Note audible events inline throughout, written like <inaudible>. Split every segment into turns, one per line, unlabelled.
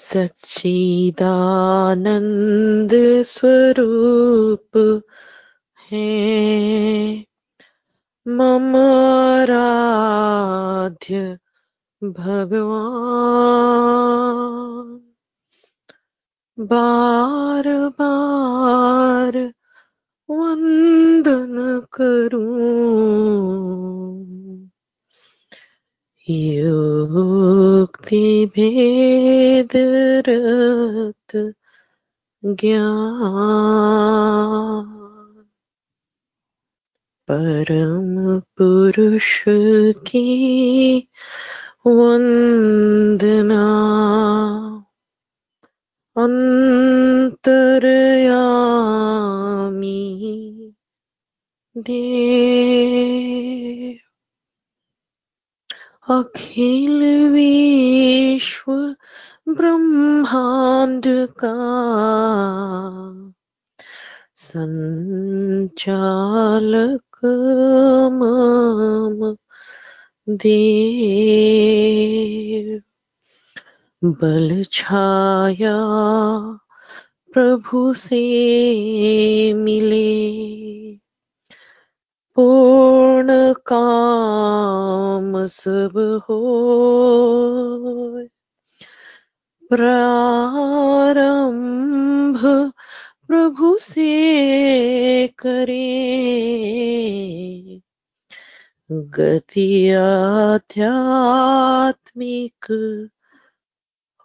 सच्चिदानंद स्वरूप है। मम आराध्य भगवान। बार बार वंदन करूँ। युक्ति भेद रत ज्ञान। परम पुरुष की वंदना। अंतरयामी देव। अखिल विश्व ब्रह्मांड का संचालक मम देव। बल छाया प्रभु से मिले। पूर्ण काम सब हो प्रारंभ प्रभु से करे। गति आध्यात्मिक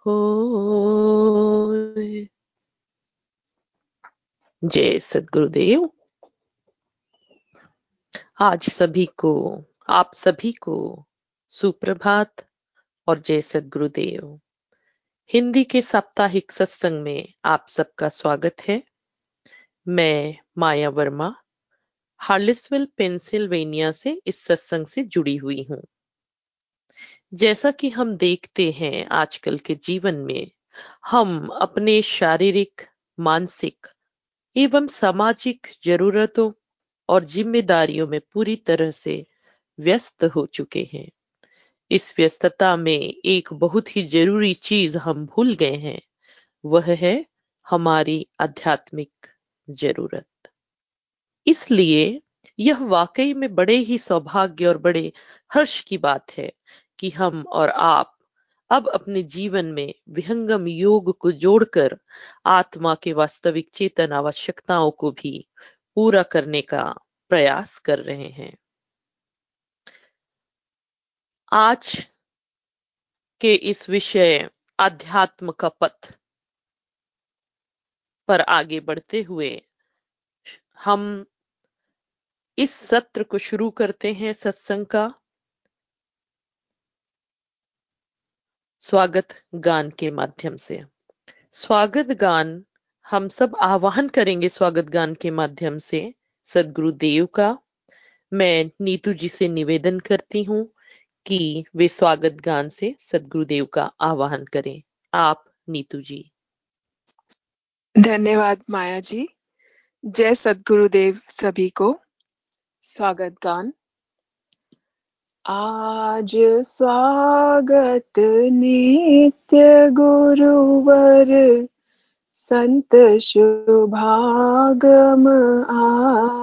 हो जय सदगुरुदेव। आज सभी को, आप सभी को सुप्रभात और जय सदगुरुदेव। हिंदी के साप्ताहिक सत्संग में आप सबका स्वागत है। मैं माया वर्मा, हार्लिसविल, पेंसिल्वेनिया से इस सत्संग से जुड़ी हुई हूँ। जैसा कि हम देखते हैं आजकल के जीवन में, हम अपने शारीरिक, मानसिक एवं सामाजिक जरूरतों और जिम्मेदारियों में पूरी तरह से व्यस्त हो चुके हैं। इस व्यस्तता में एक बहुत ही ज़रूरी चीज़ हम भूल गए हैं, वह है हमारी आध्यात्मिक ज़रूरत। इसलिए यह वाकई में बड़े ही सौभाग्य और बड़े हर्ष की बात है कि हम और आप अब अपने जीवन में विहंगम योग को जोड़कर आत्मा के वास्तविक चेतन आवश्यकताओं को भी पूरा करने का प्रयास कर रहे हैं। आज के इस विषय अध्यात्म का पथ पर आगे बढ़ते हुए हम इस सत्र को शुरू करते हैं। सत्संग का स्वागत गान के माध्यम से। स्वागत गान हम सब आह्वान करेंगे स्वागत गान के माध्यम से। सदगुरु देव का। मैं नीतू जी से निवेदन करती हूँ कि वे स्वागत गान से सदगुरुदेव का आह्वान करें। आप, नीतू जी।
धन्यवाद माया जी। जय सदगुरुदेव सभी को। स्वागत गान। आज स्वागत नित्य गुरुवर संत शुभागम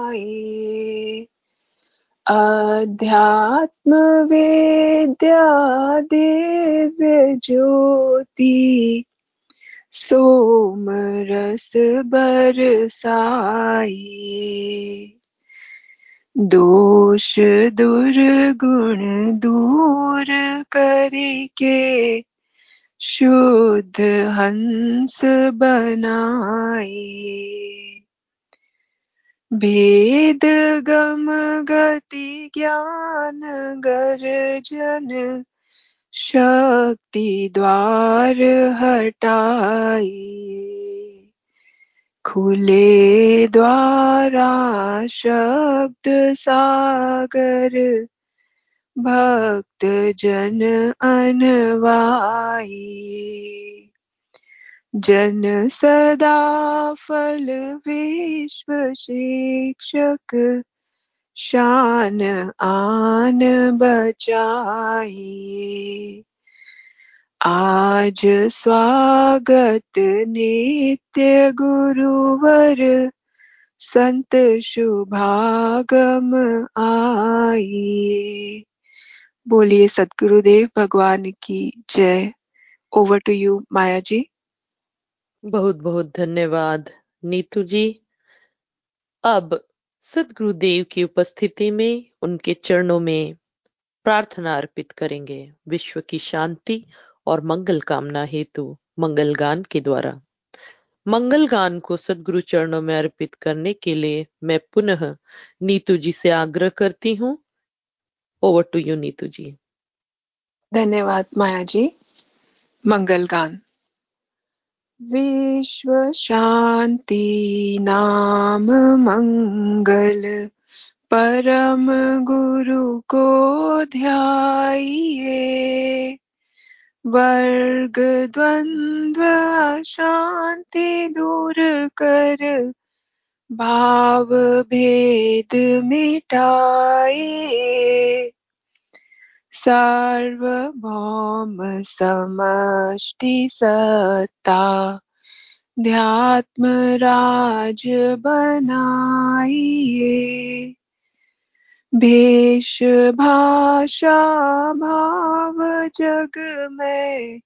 आए। अध्यात्म वेद्या दिव्य ज्योति। सोम रस बरसाए। दोष दुर्गुण दूर करके शुद्ध हंस बनाए। भेद गम गति ज्ञान गर्जन शक्ति द्वार हटाए। खुले द्वारा शब्द सागर भक्त जन अनवाई जन सदा फल विश्व शिक्षक, शान आन बचाई आज स्वागत नित्य गुरुवर, संत शुभागम आइए बोलिए सदगुरुदेव भगवान की जय। Over to you Maya ji
बहुत बहुत धन्यवाद, नीतू जी। अब सदगुरुदेव की उपस्थिति में, उनके चरणों में प्रार्थना अर्पित करेंगे। विश्व की शांति और मंगल कामना हेतु मंगल गान के द्वारा। मंगल गान को सदगुरु चरणों में अर्पित करने के लिए मैं पुनः नीतू जी से आग्रह करती हूँ over to you Neetu ji
धन्यवाद माया जी मंगल गान। विश्व शांति नाम मंगल, परम गुरु को ध्याइए। वर्ग, द्वंद्व शांति दूर कर भाव भेद मिटाइए सार्वभौम समष्टि सत्ता, ध्यात्म राज बनाइए। भेष भाषा भाव जग में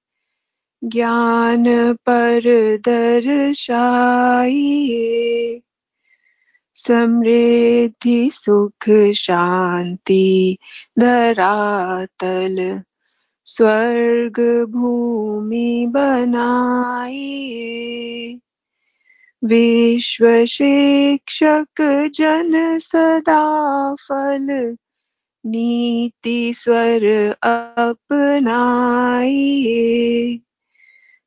ज्ञान पर दर्शाइए। समृद्धि, सुख, शांति, धरातल। स्वर्ग भूमि बनाइए विश्व शिक्षक जन सदा फल। नीति स्वर अपनाइए।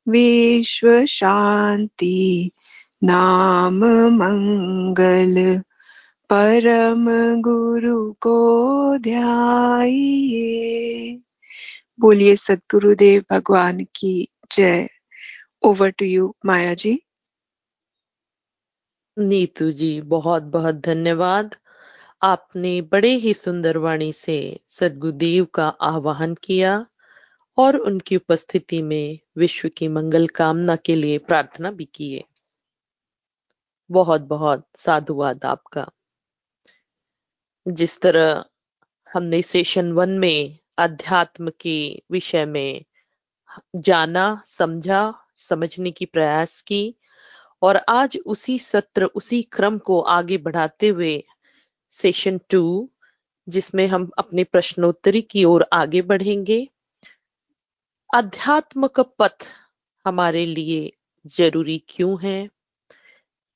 विश्व शांति नाम मंगल परम गुरु को ध्याइए। बोलिए, सदगुरुदेव भगवान की जय। Over to you Maya ji
Neetu ji, बहुत बहुत धन्यवाद। आपने बड़े ही सुंदर वाणी से सदगुरुदेव का आह्वान किया और उनकी उपस्थिति में विश्व की मंगल कामना के लिए प्रार्थना भी किए बहुत बहुत साधुवाद आपका। जिस तरह हमने सेशन वन में अध्यात्म के विषय में जाना, समझा, समझने की प्रयास की और आज उसी सत्र, उसी क्रम को आगे बढ़ाते हुए सेशन टू जिसमें हम अपने प्रश्नोत्तरी की ओर आगे बढ़ेंगे। अध्यात्म का पथ हमारे लिए ज़रूरी क्यों है?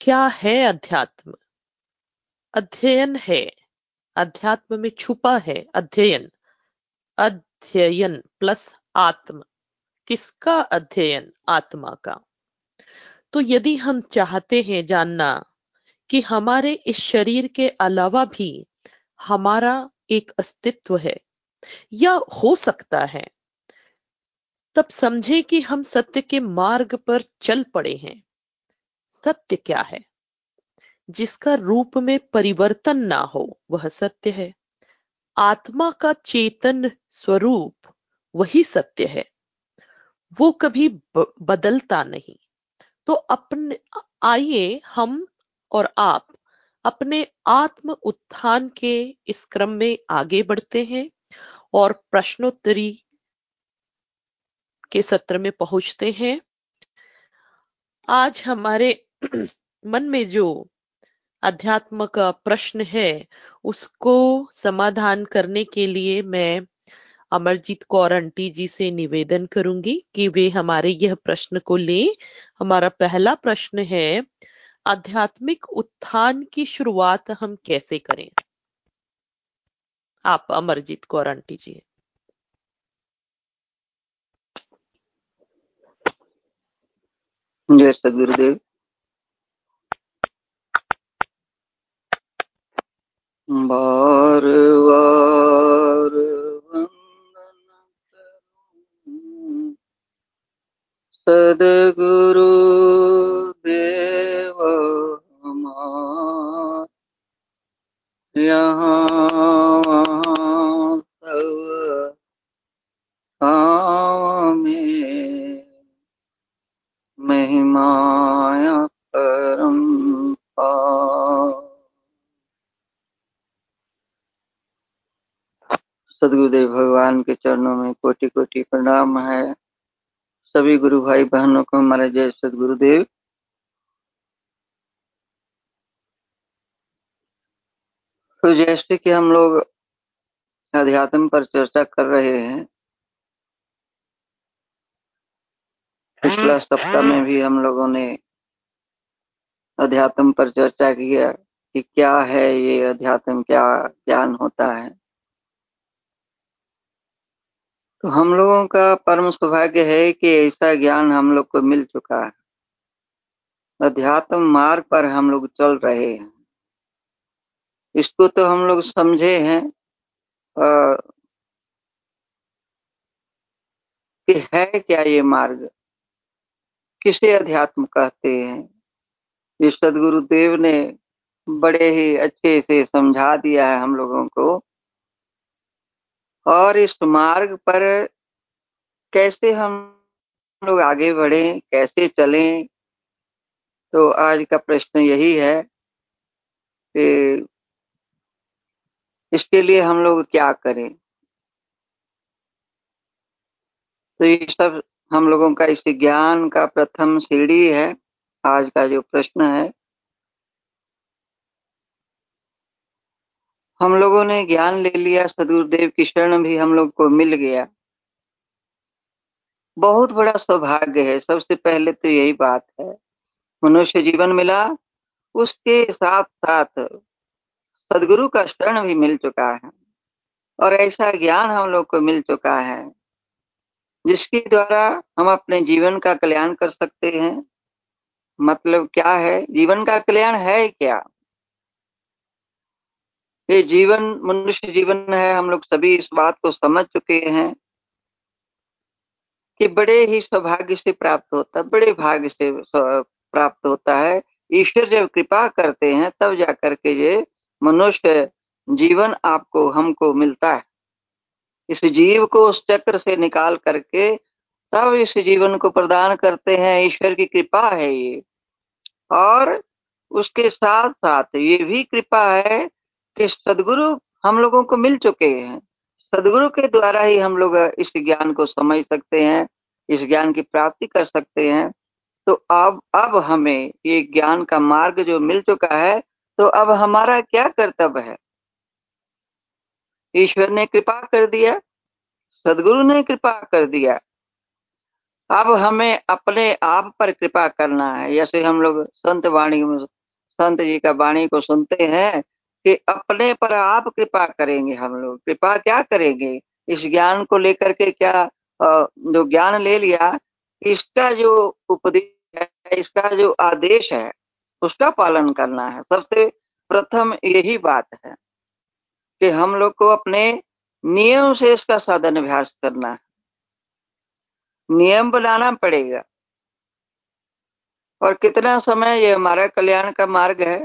क्या है अध्यात्म? अध्ययन है। अध्यात्म में छुपा है। अध्ययन। अध्ययन प्लस आत्म। किसका अध्ययन? आत्मा का। तो यदि हम चाहते हैं जानना कि हमारे इस शरीर के अलावा भी हमारा एक अस्तित्व है या हो सकता है, तब समझे कि हम सत्य के मार्ग पर चल पड़े हैं। सत्य क्या है? जिसका रूप में परिवर्तन ना हो, वह सत्य है। आत्मा का चेतन स्वरूप वही सत्य है। वो कभी बदलता नहीं। तो अपने, आइए हम और आप अपने आत्म उत्थान के इस क्रम में आगे बढ़ते हैं और प्रश्नोत्तरी के सत्र में पहुँचते हैं। आज हमारे <clears throat> मन में जो अध्यात्म का प्रश्न है, उसको समाधान करने के लिए मैं अमरजीत कौर आंटी जी से निवेदन करूँगी कि वे हमारे यह प्रश्न को ले। हमारा पहला प्रश्न है, आध्यात्मिक उत्थान की शुरुआत हम कैसे करें? आप अमरजीत कौर आंटी जी।
जय सदगुरुदेव बार बार वंदन करूँ। सदगुरु सदगुरुदेव भगवान के चरणों में कोटि कोटि प्रणाम है। सभी गुरु भाई बहनों को हमारे जय सदगुरुदेव। तो जैसे कि हम लोग अध्यात्म पर चर्चा कर रहे हैं पिछला सप्ताह में भी हम लोगों ने अध्यात्म पर चर्चा किया कि क्या है ये अध्यात्म क्या ज्ञान होता है। तो हम लोगों का परम सौभाग्य है कि ऐसा ज्ञान हम लोग को मिल चुका है। अध्यात्म मार्ग पर हम लोग चल रहे हैं। इसको तो हम लोग समझे हैं आ, कि है क्या ये मार्ग? किसे अध्यात्म कहते हैं? ये सदगुरुदेव ने बड़े ही अच्छे से समझा दिया है हम लोगों को। और इस मार्ग पर कैसे हम लोग आगे बढ़े, कैसे चलें? तो आज का प्रश्न यही है कि इसके लिए हम लोग क्या करें? तो ये सब हम लोगों का इस ज्ञान का प्रथम सीढ़ी है। आज का जो प्रश्न है हम लोगों ने ज्ञान ले लिया, सदगुरुदेव की शरण भी हम लोग को मिल गया। बहुत बड़ा सौभाग्य है, सबसे पहले तो यही बात है। मनुष्य जीवन मिला, उसके साथ साथ सदगुरु का शरण भी मिल चुका है, और ऐसा ज्ञान हम लोग को मिल चुका है, जिसके द्वारा हम अपने जीवन का कल्याण कर सकते हैं। मतलब क्या है? जीवन का कल्याण है क्या? ये जीवन, मनुष्य जीवन है, हम लोग सभी इस बात को समझ चुके हैं कि बड़े ही सौभाग्य से प्राप्त होता है बड़े भाग्य से प्राप्त होता है। ईश्वर जब कृपा करते हैं, तब जा करके ये मनुष्य जीवन आपको, हमको मिलता है। इस जीव को उस चक्र से निकाल करके तब इस जीवन को प्रदान करते हैं। ईश्वर की कृपा है ये। और उसके साथ साथ ये भी कृपा है कि सदगुरु हम लोगों को मिल चुके हैं। सदगुरु के द्वारा ही हम लोग इस ज्ञान को समझ सकते हैं, इस ज्ञान की प्राप्ति कर सकते हैं। तो अब अब हमें ये ज्ञान का मार्ग जो मिल चुका है तो अब हमारा क्या कर्तव्य है? ईश्वर ने कृपा कर दिया, सदगुरु ने कृपा कर दिया। अब हमें अपने आप पर कृपा करना है। जैसे हम लोग संत वाणी, संत जी का वाणी को सुनते हैं कि अपने पर आप कृपा करेंगे हम लोग। कृपा क्या करेंगे? इस ज्ञान को लेकर के क्या जो ज्ञान ले लिया, इसका जो उपदेश है, इसका जो आदेश है, उसका पालन करना है। सबसे प्रथम यही बात है कि हम लोग को अपने नियम से इसका साधन अभ्यास करना है। नियम बनाना पड़ेगा। और कितना समय ये हमारा कल्याण का मार्ग है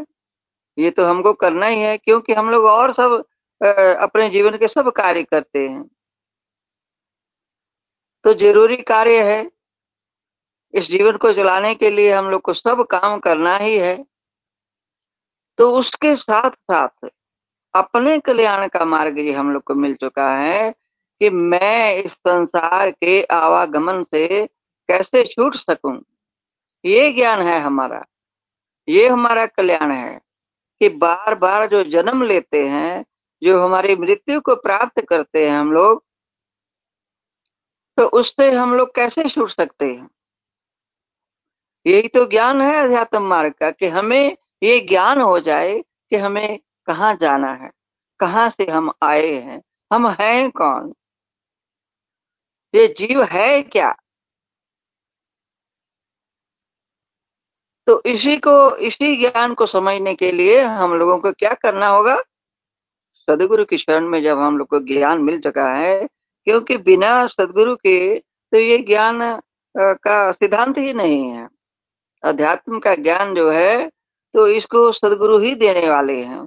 ये तो हमको करना ही है, क्योंकि हम लोग और सब अपने जीवन के सब कार्य करते हैं। तो ज़रूरी कार्य है, इस जीवन को चलाने के लिए हम लोग को सब काम करना ही है। तो उसके साथ साथ अपने कल्याण का मार्ग ये हम लोग को मिल चुका है कि मैं इस संसार के आवागमन से कैसे छूट सकूँ। ये ज्ञान है हमारा, ये हमारा कल्याण है। कि बार बार जो जन्म लेते हैं, जो हमारी मृत्यु को प्राप्त करते हैं हम लोग तो उससे हम लोग कैसे छूट सकते हैं? यही तो ज्ञान है अध्यात्म मार्ग का कि हमें ये ज्ञान हो जाए कि हमें कहाँ जाना है, कहाँ से हम आए हैं, हम हैं कौन? ये जीव है क्या? तो इसी को, इसी ज्ञान को समझने के लिए हम लोगों को क्या करना होगा? सदगुरु की शरण में जब हम लोग को ज्ञान मिल चुका है, क्योंकि बिना सदगुरु के तो ये ज्ञान का सिद्धांत ही नहीं है। अध्यात्म का ज्ञान जो है तो इसको सदगुरु ही देने वाले हैं।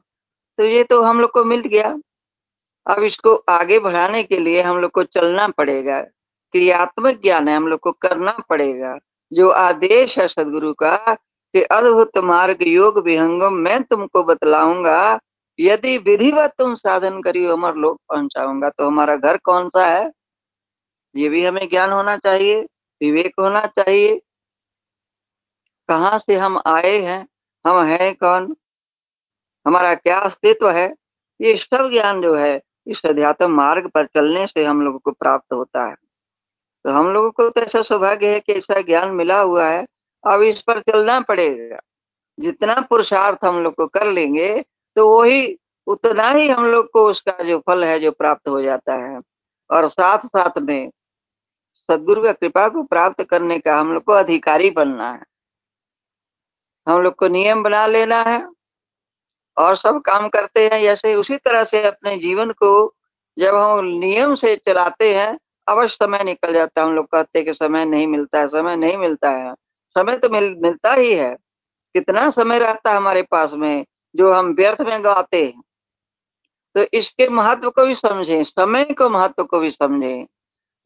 तो ये तो हम लोग को मिल गया। अब इसको आगे बढ़ाने के लिए हम लोग को चलना पड़ेगा। क्रियात्मक ज्ञान है, हम लोग को करना पड़ेगा। जो आदेश है सदगुरु का कि अद्भुत मार्ग योग विहंगम मैं तुमको बतलाऊँगा। यदि विधिवत तुम साधन करियो, अमर लोग पहुंचाऊँगा। तो हमारा घर कौन सा है? ये भी हमें ज्ञान होना चाहिए, विवेक होना चाहिए। कहाँ से हम आए हैं? हम हैं कौन? हमारा क्या अस्तित्व है? ये सब ज्ञान जो है, इस अध्यात्म मार्ग पर चलने से हम लोगों को प्राप्त होता है। तो हम लोगों को तो ऐसा सौभाग्य है कि ऐसा ज्ञान मिला हुआ है। अब इस पर चलना पड़ेगा। जितना पुरुषार्थ हम लोग को कर लेंगे तो वही, उतना ही हम लोग को उसका जो फल है, जो प्राप्त हो जाता है। और साथ साथ में सदगुरु का कृपा को प्राप्त करने का हम लोग को अधिकारी बनना है। हम लोग को नियम बना लेना है और सब काम करते हैं। जैसे उसी तरह से अपने जीवन को जब हम नियम से चलाते हैं अवश्य समय निकल जाता है हम लोग कहते हैं कि समय नहीं मिलता है समय नहीं मिलता है। समय तो मिल, मिलता ही है। कितना समय रहता है हमारे पास में जो हम व्यर्थ में गवाते हैं। तो इसके महत्व को भी समझें समय को महत्व को भी समझें।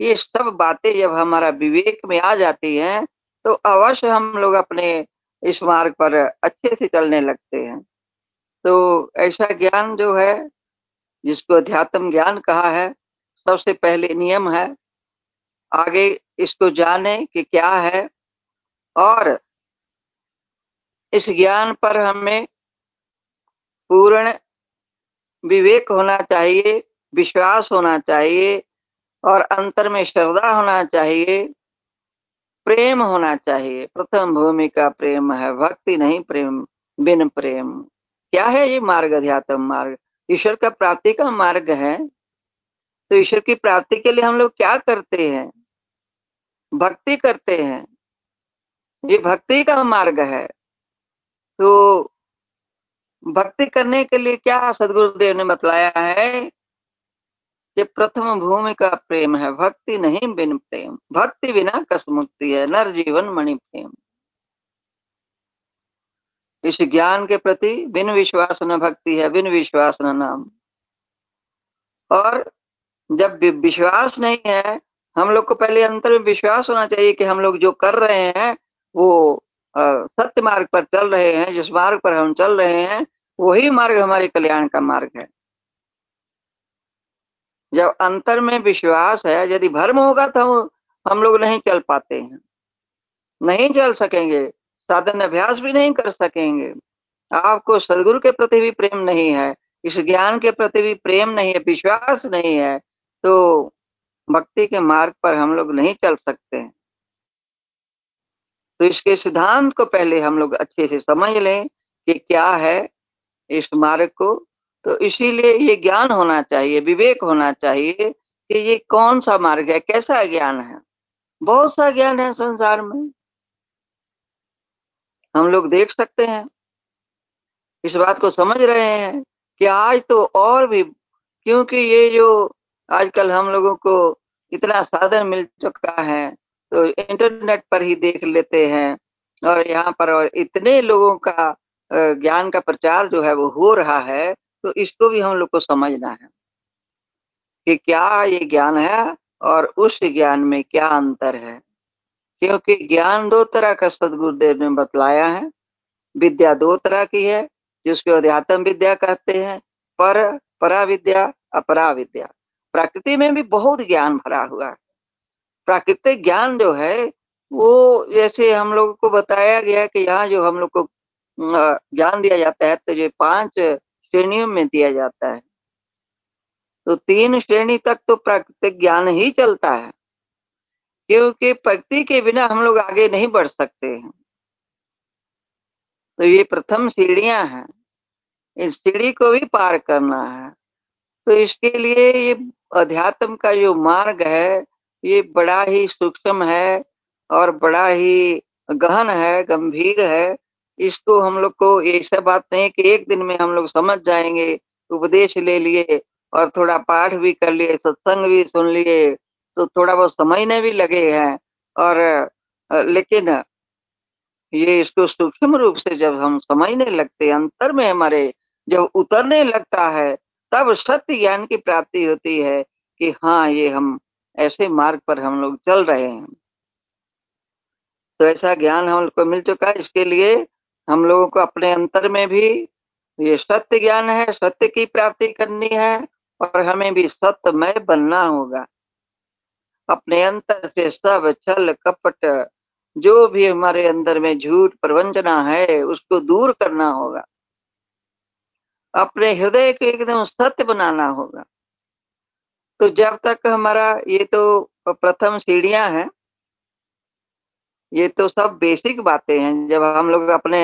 ये सब बातें जब हमारा विवेक में आ जाती हैं तो अवश्य हम लोग अपने इस मार्ग पर अच्छे से चलने लगते हैं। तो ऐसा ज्ञान जो है जिसको अध्यात्म ज्ञान कहा है सबसे पहले नियम है, आगे इसको जाने कि क्या है और इस ज्ञान पर हमें पूर्ण विवेक होना चाहिए, विश्वास होना चाहिए और अंतर में श्रद्धा होना चाहिए, प्रेम होना चाहिए। प्रथम भूमि का प्रेम है, भक्ति नहीं प्रेम, बिन प्रेम। क्या है ये मार्ग, अध्यात्म मार्ग? ईश्वर का प्राप्ति का मार्ग है। तो ईश्वर की प्राप्ति के लिए हम लोग क्या करते हैं? भक्ति करते हैं। ये भक्ति का मार्ग है। तो भक्ति करने के लिए क्या सदगुरुदेव ने बतलाया है कि प्रथम भूमि का प्रेम है। भक्ति नहीं बिन प्रेम। भक्ति बिना कस मुक्ति है। नर जीवन मणि प्रेम। इस ज्ञान के प्रति बिन विश्वास न भक्ति है, बिन विश्वास न नाम। और जब विश्वास नहीं है, हम लोग को पहले अंतर में विश्वास होना चाहिए कि हम लोग जो कर रहे हैं, वो सत्य मार्ग पर चल रहे हैं, जिस मार्ग पर हम चल रहे हैं, वही मार्ग हमारे कल्याण का मार्ग है। जब अंतर में विश्वास है, यदि भर्म होगा तो हम लोग नहीं चल पाते हैं। नहीं चल सकेंगे, साधन अभ्यास भी नहीं कर सकेंगे। आपको सदगुरु के प्रति भी प्रेम नहीं है, इस ज्ञान के प्रति भी प्रेम नहीं है, विश्वास नहीं है तो भक्ति के मार्ग पर हम लोग नहीं चल सकते हैं। तो इसके सिद्धांत को पहले हम लोग अच्छे से समझ लें कि क्या है इस मार्ग को। तो इसीलिए ये ज्ञान होना चाहिए, विवेक होना चाहिए कि ये कौन सा मार्ग है, कैसा ज्ञान है। बहुत सा ज्ञान है संसार में। हम लोग देख सकते हैं, इस बात को समझ रहे हैं कि आज तो और भी, क्योंकि ये जो आजकल हम लोगों को इतना साधन मिल चुका है तो इंटरनेट पर ही देख लेते हैं। और यहाँ पर और इतने लोगों का ज्ञान का प्रचार जो है वो हो रहा है तो इसको भी हम लोग को समझना है कि क्या ये ज्ञान है और उस ज्ञान में क्या अंतर है। क्योंकि ज्ञान दो तरह का सदगुरुदेव ने बतलाया है। विद्या दो तरह की है, जिसको अध्यात्म विद्या कहते हैं, पर परा विद्या अपरा विद्या प्रकृति में भी बहुत ज्ञान भरा हुआ है। प्राकृतिक ज्ञान जो है, वो जैसे हम लोग को बताया गया कि यहाँ जो हम लोग को ज्ञान दिया जाता है तो ये पाँच श्रेणियों में दिया जाता है। तो तीन श्रेणी तक तो प्राकृतिक ज्ञान ही चलता है, क्योंकि प्रकृति के बिना हम लोग आगे नहीं बढ़ सकते हैं। तो ये प्रथम सीढ़ियाँ हैं, इस सीढ़ी को भी पार करना है। तो इसके लिए ये अध्यात्म का जो मार्ग है, ये बड़ा ही सूक्ष्म है और बड़ा ही गहन है, गंभीर है। इसको हम लोग को ऐसा बात नहीं कि एक दिन में हम लोग समझ जाएँगे, उपदेश ले लिए और थोड़ा पाठ भी कर लिए, सत्संग भी सुन लिए तो थोड़ा बहुत समझने भी लगे हैं। और लेकिन ये इसको सूक्ष्म रूप से जब हम समझने लगते, अंतर में हमारे, जब उतरने लगता है तब सत्य ज्ञान की प्राप्ति होती है कि हाँ ये हम ऐसे मार्ग पर हम लोग चल रहे हैं। तो ऐसा ज्ञान हम लोग को मिल चुका है। इसके लिए हम लोगों को अपने अंतर में भी ये सत्य ज्ञान है, सत्य की प्राप्ति करनी है और हमें भी सत्यमय बनना होगा। अपने अंतर से सब छल कपट, जो भी हमारे अंदर में झूठ प्रवंचना है, उसको दूर करना होगा। अपने हृदय को एकदम सत्य बनाना होगा। तो जब तक हमारा ये तो प्रथम सीढ़ियाँ हैं, ये तो सब बेसिक बातें हैं। जब हम लोग अपने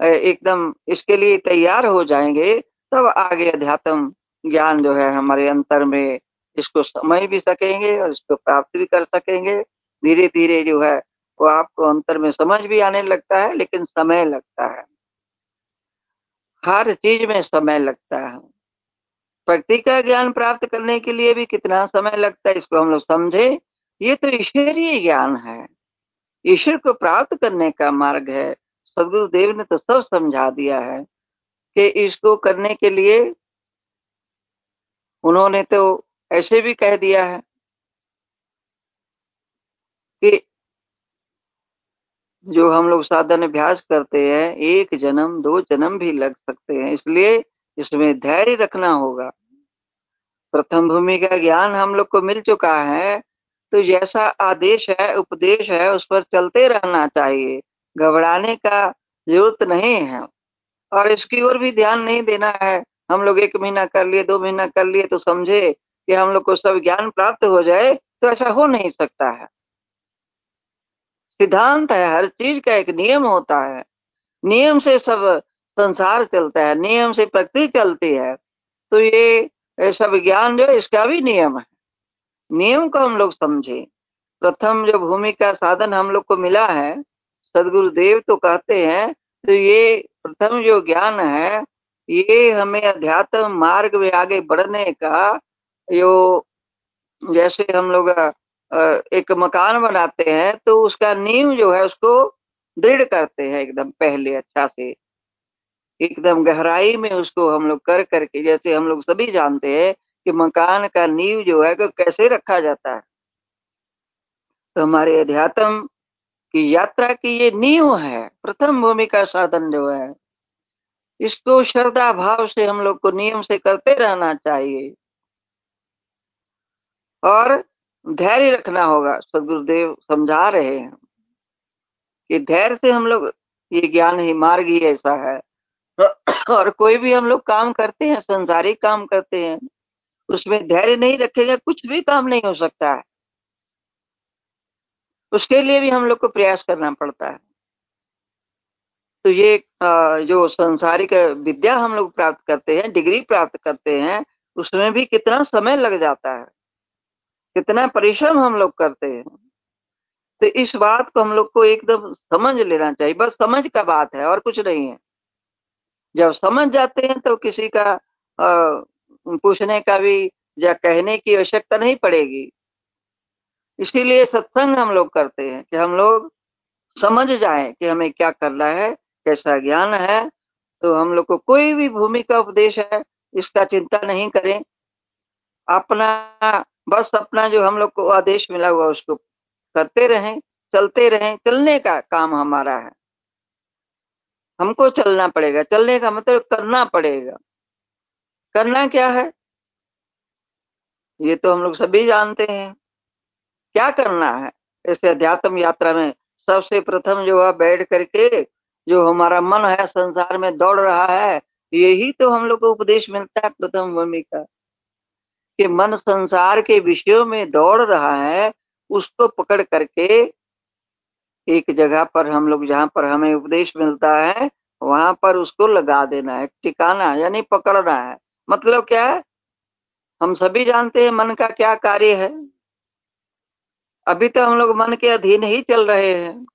एकदम इसके लिए तैयार हो जाएँगे, तब आगे अध्यात्म ज्ञान जो है हमारे अंतर में इसको समझ भी सकेंगे और इसको प्राप्त भी कर सकेंगे। धीरे धीरे जो है वो आपको अंतर में समझ भी आने लगता है, लेकिन समय लगता है। हर चीज़ में समय लगता है। प्रकृति का ज्ञान प्राप्त करने के लिए भी कितना समय लगता है, इसको हम लोग समझे। ये तो ईश्वरीय ज्ञान है। ईश्वर को प्राप्त करने का मार्ग है। सदगुरु देव ने तो सब समझा दिया है कि इसको करने के लिए उन्होंने तो ऐसे भी कह दिया है कि जो हम लोग साधन अभ्यास करते हैं, एक जन्म, दो जन्म भी लग सकते हैं। इसलिए इसमें धैर्य रखना होगा। प्रथम भूमि का ज्ञान हम लोग को मिल चुका है तो जैसा आदेश है, उपदेश है, उस पर चलते रहना चाहिए। घबराने का ज़रूरत नहीं है। और इसकी ओर भी ध्यान नहीं देना है। हम लोग एक महीना कर लिए, दो महीना कर लिए तो समझे कि हम लोग को सब ज्ञान प्राप्त हो जाए तो ऐसा हो नहीं सकता है। सिद्धांत है, हर चीज़ का एक नियम होता है। नियम से सब संसार चलता है, नियम से प्रकृति चलती है। तो ये सब ज्ञान जो इसका भी नियम है। नियम को हम लोग समझे। प्रथम जो भूमि का साधन हम लोग को मिला है सदगुरु देव तो कहते हैं तो ये प्रथम जो ज्ञान है, ये हमें अध्यात्म मार्ग में आगे बढ़ने का जो जैसे हम लोग एक मकान बनाते हैं तो उसका नींव जो है उसको दृढ़ करते हैं एकदम पहले अच्छा से। एकदम गहराई में उसको हम लोग कर करके, जैसे हम लोग सभी जानते हैं कि मकान का नींव जो है को कैसे रखा जाता है। तो हमारे अध्यात्म की यात्रा की ये नींव है, प्रथम भूमि का साधन जो है, इसको श्रद्धा भाव से हम लोग को नियम से करते रहना चाहिए। और धैर्य रखना होगा, सदगुरुदेव समझा रहे हैं कि धैर्य से हम लोग ये ज्ञान ही मार्ग ही ऐसा है। और कोई भी हम लोग काम करते हैं, संसारिक काम करते हैं, उसमें धैर्य नहीं रखेगा, कुछ भी काम नहीं हो सकता है। उसके लिए भी हम लोग को प्रयास करना पड़ता है। तो ये जो संसारिक विद्या हम लोग प्राप्त करते हैं, डिग्री प्राप्त करते हैं, उसमें भी कितना समय लग जाता है। कितना परिश्रम हम लोग करते हैं। तो इस बात को हम लोग को एकदम समझ लेना चाहिए। बस समझ का बात है और कुछ नहीं है। जब समझ जाते हैं तो किसी का पूछने का भी या कहने की आवश्यकता नहीं पड़ेगी। इसीलिए सत्संग हम लोग करते हैं कि हम लोग समझ जाएँ कि हमें क्या करना है, कैसा ज्ञान है। तो हम लोग को कोई भी भूमि का उपदेश है, इसका चिंता नहीं करें। अपना बस अपना जो हम लोग को आदेश मिला हुआ उसको करते रहें, चलते रहें। चलने का काम हमारा है। हमको चलना पड़ेगा। चलने का मतलब करना पड़ेगा। करना क्या है? ये तो हम लोग सभी जानते हैं। क्या करना है? ऐसे अध्यात्म यात्रा में सबसे प्रथम जो है, बैठ करके जो हमारा मन है, संसार में दौड़ रहा है, यही तो हम लोग को उपदेश मिलता है प्रथम भूमि का। कि मन संसार के विषयों में दौड़ रहा है, उसको पकड़ करके एक जगह पर हम लोग, जहाँ पर हमें उपदेश मिलता है, वहाँ पर उसको लगा देना है, टिकाना यानी पकड़ना है। मतलब क्या है? हम सभी जानते हैं मन का क्या कार्य है। अभी तो हम लोग मन के अधीन ही चल रहे हैं।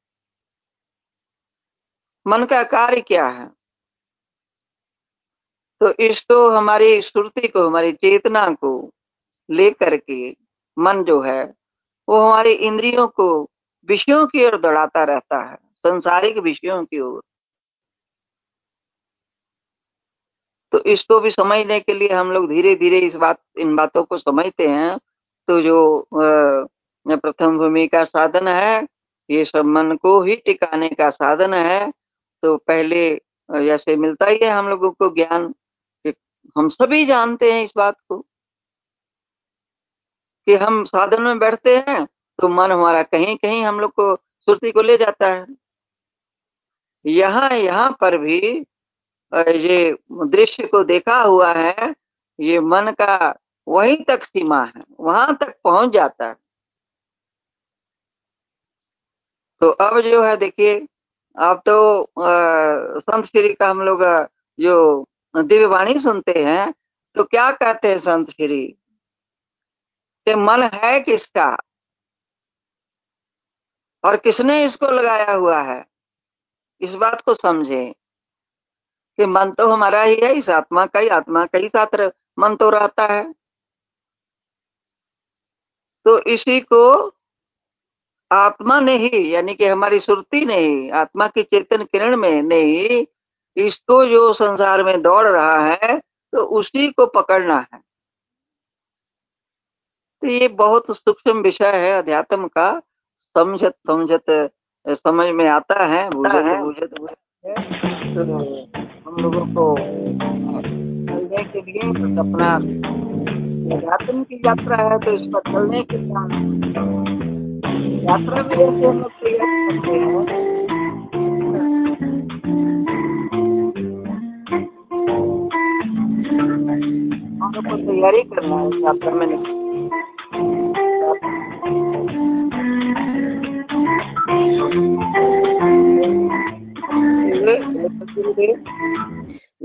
मन का कार्य क्या है? तो इसको हमारी श्रुति को, हमारी चेतना को लेकर के मन जो है, वो हमारे इंद्रियों को विषयों की ओर दौड़ाता रहता है, संसारिक विषयों की ओर। तो इसको भी समझने के लिए हम लोग धीरे धीरे इस बात, इन बातों को समझते हैं। तो जो प्रथम भूमि का साधन है, ये सब मन को ही टिकाने का साधन है। तो पहले जैसे मिलता ही है हम लोगों को ज्ञान हम सभी जानते हैं इस बात को कि हम साधन में बैठते हैं तो मन हमारा कहीं कहीं हम लोग को सुरती को ले जाता है। यहाँ यहाँ पर भी ये दृश्य को देखा हुआ है, ये मन का वहीं तक सीमा है, वहाँ तक पहुँच जाता है। तो अब जो है देखिए, अब तो संत श्री का हम लोग जो दिव्य वाणी सुनते हैं तो क्या कहते हैं संत श्री? कि मन है किसका? और किसने इसको लगाया हुआ है? इस बात को समझे कि मन तो हमारा ही है, इस आत्मा का ही आत्मा का ही साथ मन तो रहता है। तो इसी को आत्मा ने ही यानी कि हमारी सुरती ने ही आत्मा की चेतन किरण में ने ही इसको जो संसार में दौड़ रहा है तो उसी को पकड़ना है। तो ये बहुत सूक्ष्म विषय है अध्यात्म का। समझत समझत समझ में आता है बुझत बुझत तो हम लोगों को चलने के लिए बस अपना अध्यात्म की यात्रा है तो इस पर चलने के लिए यात्रा में जैसे हम लोग तैयारी करते हैं। हम को तैयारी करना है यात्रा में नहीं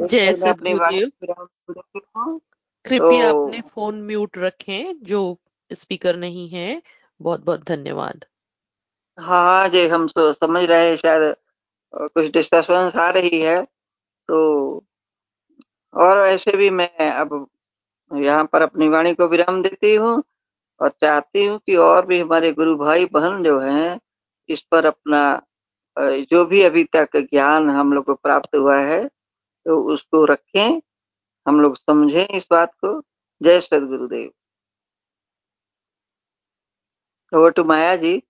जय सतगुरुदेव कृपया तो, अपने फ़ोन म्यूट रखें जो स्पीकर नहीं है। बहुत बहुत धन्यवाद।
हाँ जी हम तो समझ रहे हैं शायद कुछ डिस्टर्बेंस आ रही है तो और ऐसे भी मैं अब यहाँ पर अपनी वाणी को विराम देती हूँ और चाहती हूँ कि और भी हमारे गुरु भाई बहन जो हैं, इस पर अपना जो भी अभी तक ज्ञान हम लोग को प्राप्त हुआ है तो उसको रखें, हम लोग समझें इस बात को। जय सदगुरुदेव। ओवर टू माया जी।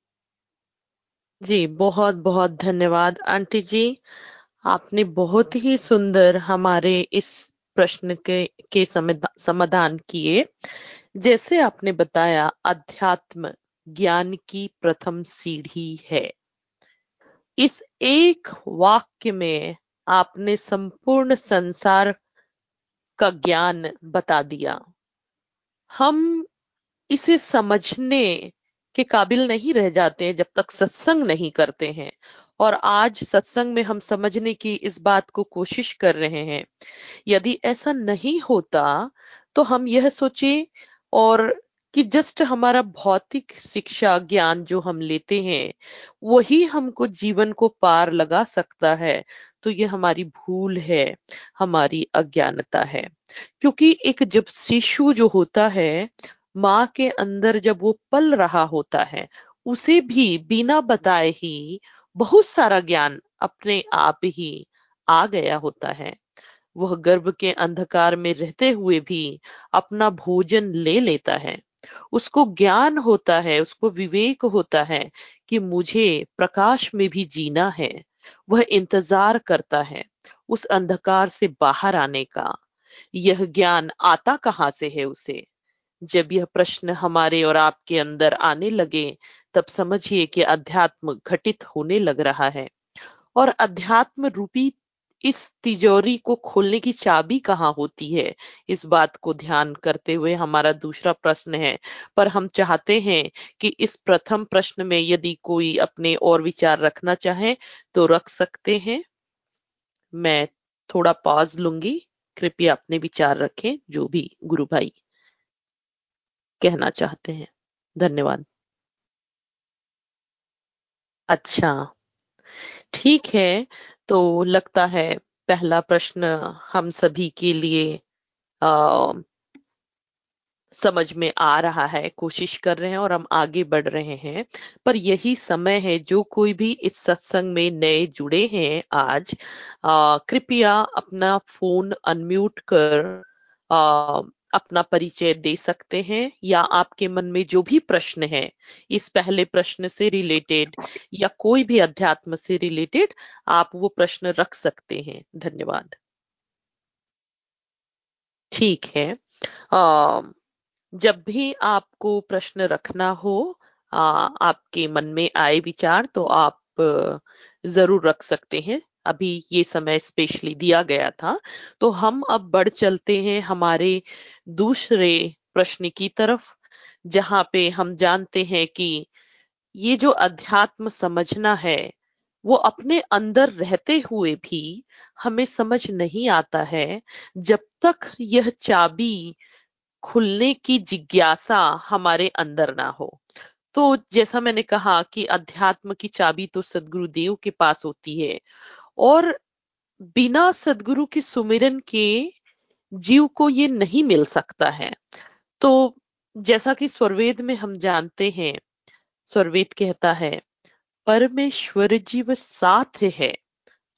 जी, बहुत बहुत धन्यवाद। आंटी जी, आपने बहुत ही सुंदर हमारे इस प्रश्न के के समाधान किए। जैसे आपने बताया, अध्यात्म ज्ञान की प्रथम सीढ़ी है। इस एक वाक्य में आपने संपूर्ण संसार का ज्ञान बता दिया। हम इसे समझने के काबिल नहीं रह जाते जब तक सत्संग नहीं करते हैं। और आज सत्संग में हम समझने की इस बात को कोशिश कर रहे हैं, यदि ऐसा नहीं होता तो हम यह सोचे और कि जस्ट हमारा भौतिक शिक्षा ज्ञान जो हम लेते हैं, वही हमको जीवन को पार लगा सकता है। तो ये हमारी भूल है, हमारी अज्ञानता है। क्योंकि एक जब शिशु जो होता है, माँ के अंदर जब वो पल रहा होता है, उसे भी बिना बताए ही बहुत सारा ज्ञान अपने आप ही आ गया होता है। वह गर्भ के अंधकार में रहते हुए भी अपना भोजन ले लेता है। उसको ज्ञान होता है, उसको विवेक होता है कि मुझे प्रकाश में भी जीना है। वह इंतज़ार करता है उस अंधकार से बाहर आने का। यह ज्ञान आता कहाँ से है उसे? जब यह प्रश्न हमारे और आपके अंदर आने लगे तब समझिए कि अध्यात्म घटित होने लग रहा है। और अध्यात्म रूपी इस तिजोरी को खोलने की चाबी कहाँ होती है? इस बात को ध्यान करते हुए हमारा दूसरा प्रश्न है, पर हम चाहते हैं कि इस प्रथम प्रश्न में यदि कोई अपने और विचार रखना चाहे तो रख सकते हैं। मैं थोड़ा पॉज लूँगी, कृपया अपने विचार रखें, जो भी गुरु भाई कहना चाहते हैं। धन्यवाद। अच्छा ठीक है। तो लगता है पहला प्रश्न हम सभी के लिए आ, समझ में आ रहा है कोशिश कर रहे हैं और हम आगे बढ़ रहे हैं। पर यही समय है जो कोई भी इस सत्संग में नए जुड़े हैं आज कृपया अपना फ़ोन अनम्यूट कर आ, अपना परिचय दे सकते हैं या आपके मन में जो भी प्रश्न है इस पहले प्रश्न से रिलेटेड या कोई भी अध्यात्म से रिलेटेड आप वो प्रश्न रख सकते हैं। धन्यवाद। ठीक है। आ, जब भी आपको प्रश्न रखना हो आ, आपके मन में आए विचार तो आप ज़रूर रख सकते हैं। अभी ये समय स्पेशली दिया गया था। तो हम अब बढ़ चलते हैं हमारे दूसरे प्रश्न की तरफ़, जहाँ पे हम जानते हैं कि ये जो अध्यात्म समझना है, वो अपने अंदर रहते हुए भी हमें समझ नहीं आता है। जब तक यह चाबी खुलने की जिज्ञासा हमारे अंदर ना हो। तो जैसा मैंने कहा कि अध्यात्म की चाबी तो सदगुरुदेव के पास होती है और बिना सदगुरु के सुमिरन के जीव को ये नहीं मिल सकता है। तो जैसा कि स्वरवेद में हम जानते हैं, स्वरवेद कहता है, परमेश्वर जीव साथ है,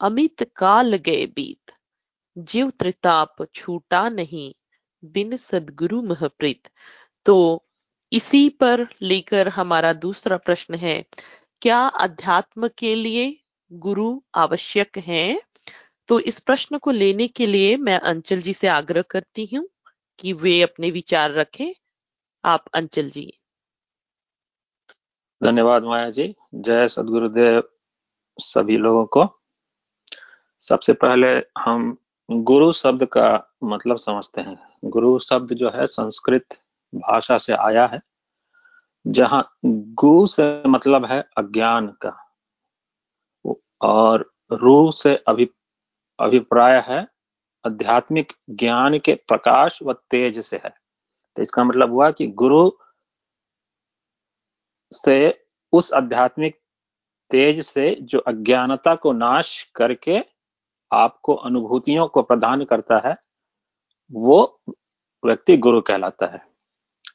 अमित काल गए बीत। जीव त्रिताप छूटा नहीं, बिन सदगुरु महप्रीत तो इसी पर लेकर हमारा दूसरा प्रश्न है, क्या अध्यात्म के लिए गुरु आवश्यक हैं। तो इस प्रश्न को लेने के लिए मैं अंचल जी से आग्रह करती हूँ कि वे अपने विचार रखें। आप अंचल जी।
धन्यवाद माया जी। जय सदगुरुदेव सभी लोगों को। सबसे पहले हम गुरु शब्द का मतलब समझते हैं। गुरु शब्द जो है संस्कृत भाषा से आया है, जहाँ गु से मतलब है अज्ञान का। और रू से अभि, अभिप्राय है, आध्यात्मिक ज्ञान के प्रकाश व तेज से है। तो इसका मतलब हुआ कि गुरु से उस आध्यात्मिक तेज से जो अज्ञानता को नाश करके आपको अनुभूतियों को प्रदान करता है, वो व्यक्ति गुरु कहलाता है।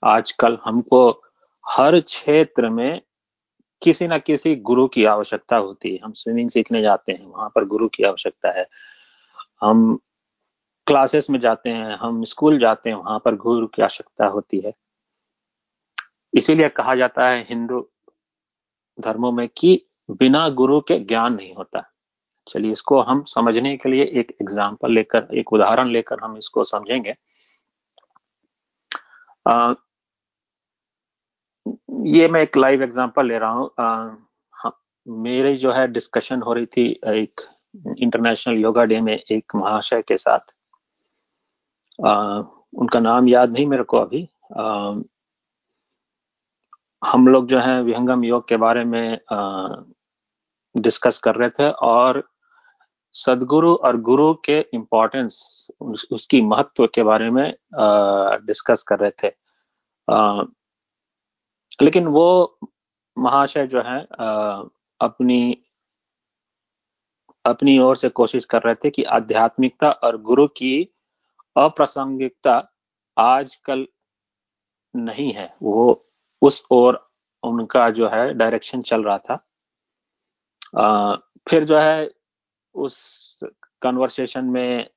आजकल हमको हर क्षेत्र में किसी ना किसी गुरु की आवश्यकता होती है। हम स्विमिंग सीखने जाते हैं, वहाँ पर गुरु की आवश्यकता है। हम क्लासेस में जाते हैं, हम स्कूल जाते हैं, वहाँ पर गुरु की आवश्यकता होती है। इसीलिए कहा जाता है हिंदू धर्मों में कि बिना गुरु के ज्ञान नहीं होता। चलिए इसको हम समझने के लिए एक एग्ज़ाम्पल लेकर, एक उदाहरण लेकर हम इसको समझेंगे। ये मैं एक लाइव एग्जांपल ले रहा हूँ। मेरी जो है डिस्कशन हो रही थी एक इंटरनेशनल योगा डे में एक महाशय के साथ। आ, उनका नाम याद नहीं मेरे को अभी। आ, हम लोग जो है विहंगम योग के बारे में डिस्कस कर रहे थे और सदगुरु और गुरु के इम्पोर्टेंस उसकी महत्व के बारे में डिस्कस कर रहे थे। आ, लेकिन वो महाशय जो है अपनी अपनी ओर से कोशिश कर रहे थे कि आध्यात्मिकता और गुरु की अप्रासंगिकता आजकल नहीं है। वो उस ओर उनका जो है डायरेक्शन चल रहा था। आ, फिर जो है उस कन्वर्सेशन में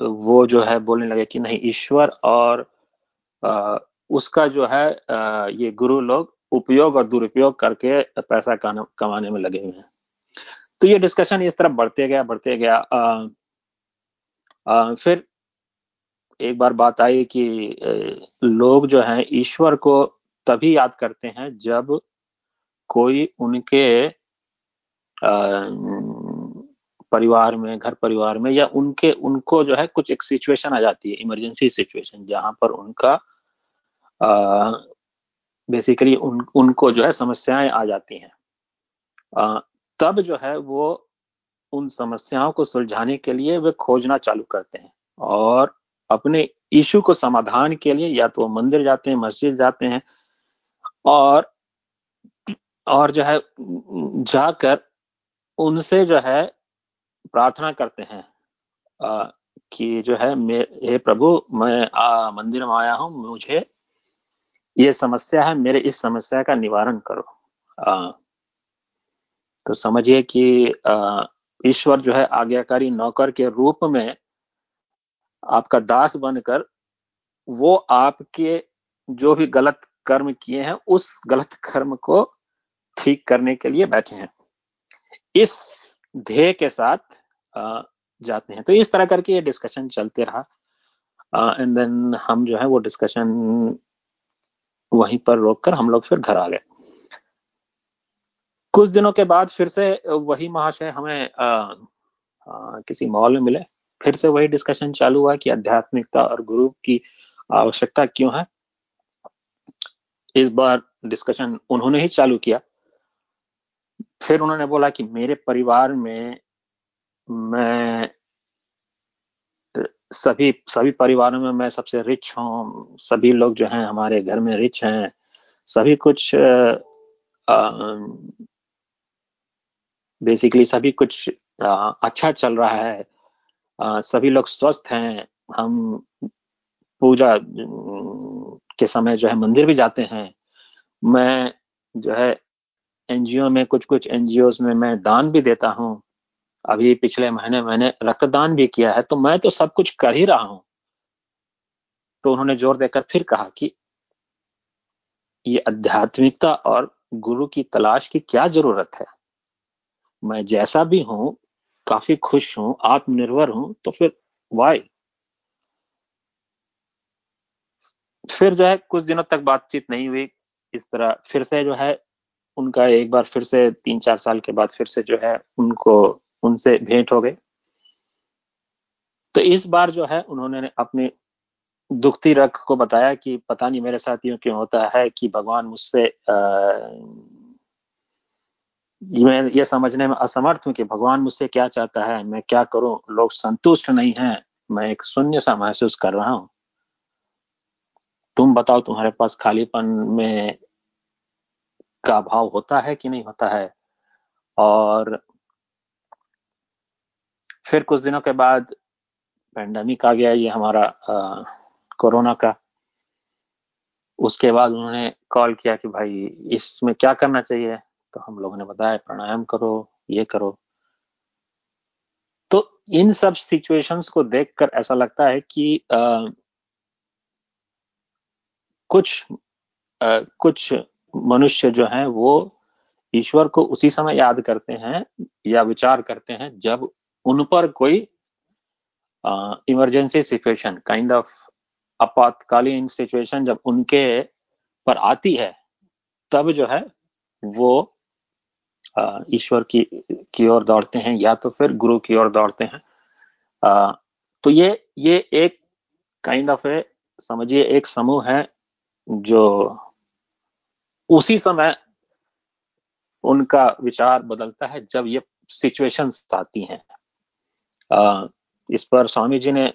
वो जो है बोलने लगे कि नहीं ईश्वर और उसका जो है ये गुरु लोग उपयोग और दुरुपयोग करके पैसा कमाने में लगे हुए हैं। तो ये डिस्कशन इस तरफ़ बढ़ते गया बढ़ते गया। आ, आ, फिर एक बार बात आई कि लोग जो हैं ईश्वर को तभी याद करते हैं जब कोई उनके आ, परिवार में घर परिवार में या उनके उनको जो है कुछ एक सिचुएशन आ जाती है इमरजेंसी सिचुएशन जहाँ पर उनका बेसिकली उन उनको जो है समस्याएँ आ जाती हैं। तब जो है वो उन समस्याओं को सुलझाने के लिए वे खोजना चालू करते हैं और अपने इशू को समाधान के लिए या तो मंदिर जाते हैं मस्जिद जाते हैं और और जो है जाकर उनसे जो है प्रार्थना करते हैं आ, कि जो है हे प्रभु मैं आ, मंदिर में आया हूँ मुझे ये समस्या है मेरे इस समस्या का निवारण करो। आ, तो समझिए कि ईश्वर जो है आज्ञाकारी नौकर के रूप में आपका दास बनकर वो आपके जो भी गलत कर्म किए हैं उस गलत कर्म को ठीक करने के लिए बैठे हैं। इस ध्येय के साथ जाते हैं। तो इस तरह करके ये डिस्कशन चलते रहा। एंड देन हम जो है वो डिस्कशन वहीं पर रोककर हम लोग फिर घर आ गए। कुछ दिनों के बाद फिर से वही महाशय हमें आ, आ, किसी मॉल में मिले। फिर से वही डिस्कशन चालू हुआ कि आध्यात्मिकता और गुरु की आवश्यकता क्यों है। इस बार डिस्कशन उन्होंने ही चालू किया। फिर उन्होंने बोला कि मेरे परिवार में मैं सभी सभी परिवारों में मैं सबसे रिच हूँ। सभी लोग जो हैं हमारे घर में रिच हैं। सभी कुछ बेसिकली सभी कुछ आ, अच्छा चल रहा है। आ, सभी लोग स्वस्थ हैं। हम पूजा के समय जो है मंदिर भी जाते हैं। मैं जो है एनजीओ में कुछ कुछ एनजीओ में मैं दान भी देता हूँ। अभी पिछले महीने मैंने रक्तदान भी किया है तो मैं तो सब कुछ कर ही रहा हूँ। तो उन्होंने ज़ोर देकर फिर कहा कि ये आध्यात्मिकता और गुरु की तलाश की क्या ज़रूरत है? मैं जैसा भी हूँ, काफ़ी खुश हूँ, आत्मनिर्भर हूँ तो फिर वाई फिर जो है, कुछ दिनों तक बातचीत नहीं हुई, इस तरह फिर से जो है, उनका एक बार फिर से तीन चार साल के बाद फिर से जो है, उनको उनसे भेंट हो गई। तो इस बार जो है, उन्होंने अपनी दुखती रख को बताया कि पता नहीं मेरे साथ यूँ क्यों होता है कि भगवान मुझसे मैं ये समझने में असमर्थ हूँ कि भगवान मुझसे क्या चाहता है, मैं क्या करूँ? लोग संतुष्ट नहीं हैं। मैं एक शून्य सा महसूस कर रहा हूँ। तुम बताओ तुम्हारे पास खालीपन में का भाव होता है कि नहीं होता है? और फिर कुछ दिनों के बाद पेंडेमिक आ गया ये हमारा कोरोना का। उसके बाद उन्होंने कॉल किया कि भाई इसमें क्या करना चाहिए? तो हम लोगों ने बताया प्राणायाम करो ये करो। तो इन सब सिचुएशंस को देखकर ऐसा लगता है कि आ, कुछ आ, कुछ मनुष्य जो हैं वो ईश्वर को उसी समय याद करते हैं या विचार करते हैं जब उन पर कोई इमरजेंसी सिचुएशन काइंड ऑफ़ आपातकालीन सिचुएशन जब उनके पर आती है तब जो है वो ईश्वर की की ओर दौड़ते हैं या तो फिर गुरु की ओर दौड़ते हैं। आ, तो ये ये एक काइंड ऑफ़ है समझिए एक समूह है जो उसी समय उनका विचार बदलता है जब ये सिचुएशंस आती हैं। इस पर स्वामी जी ने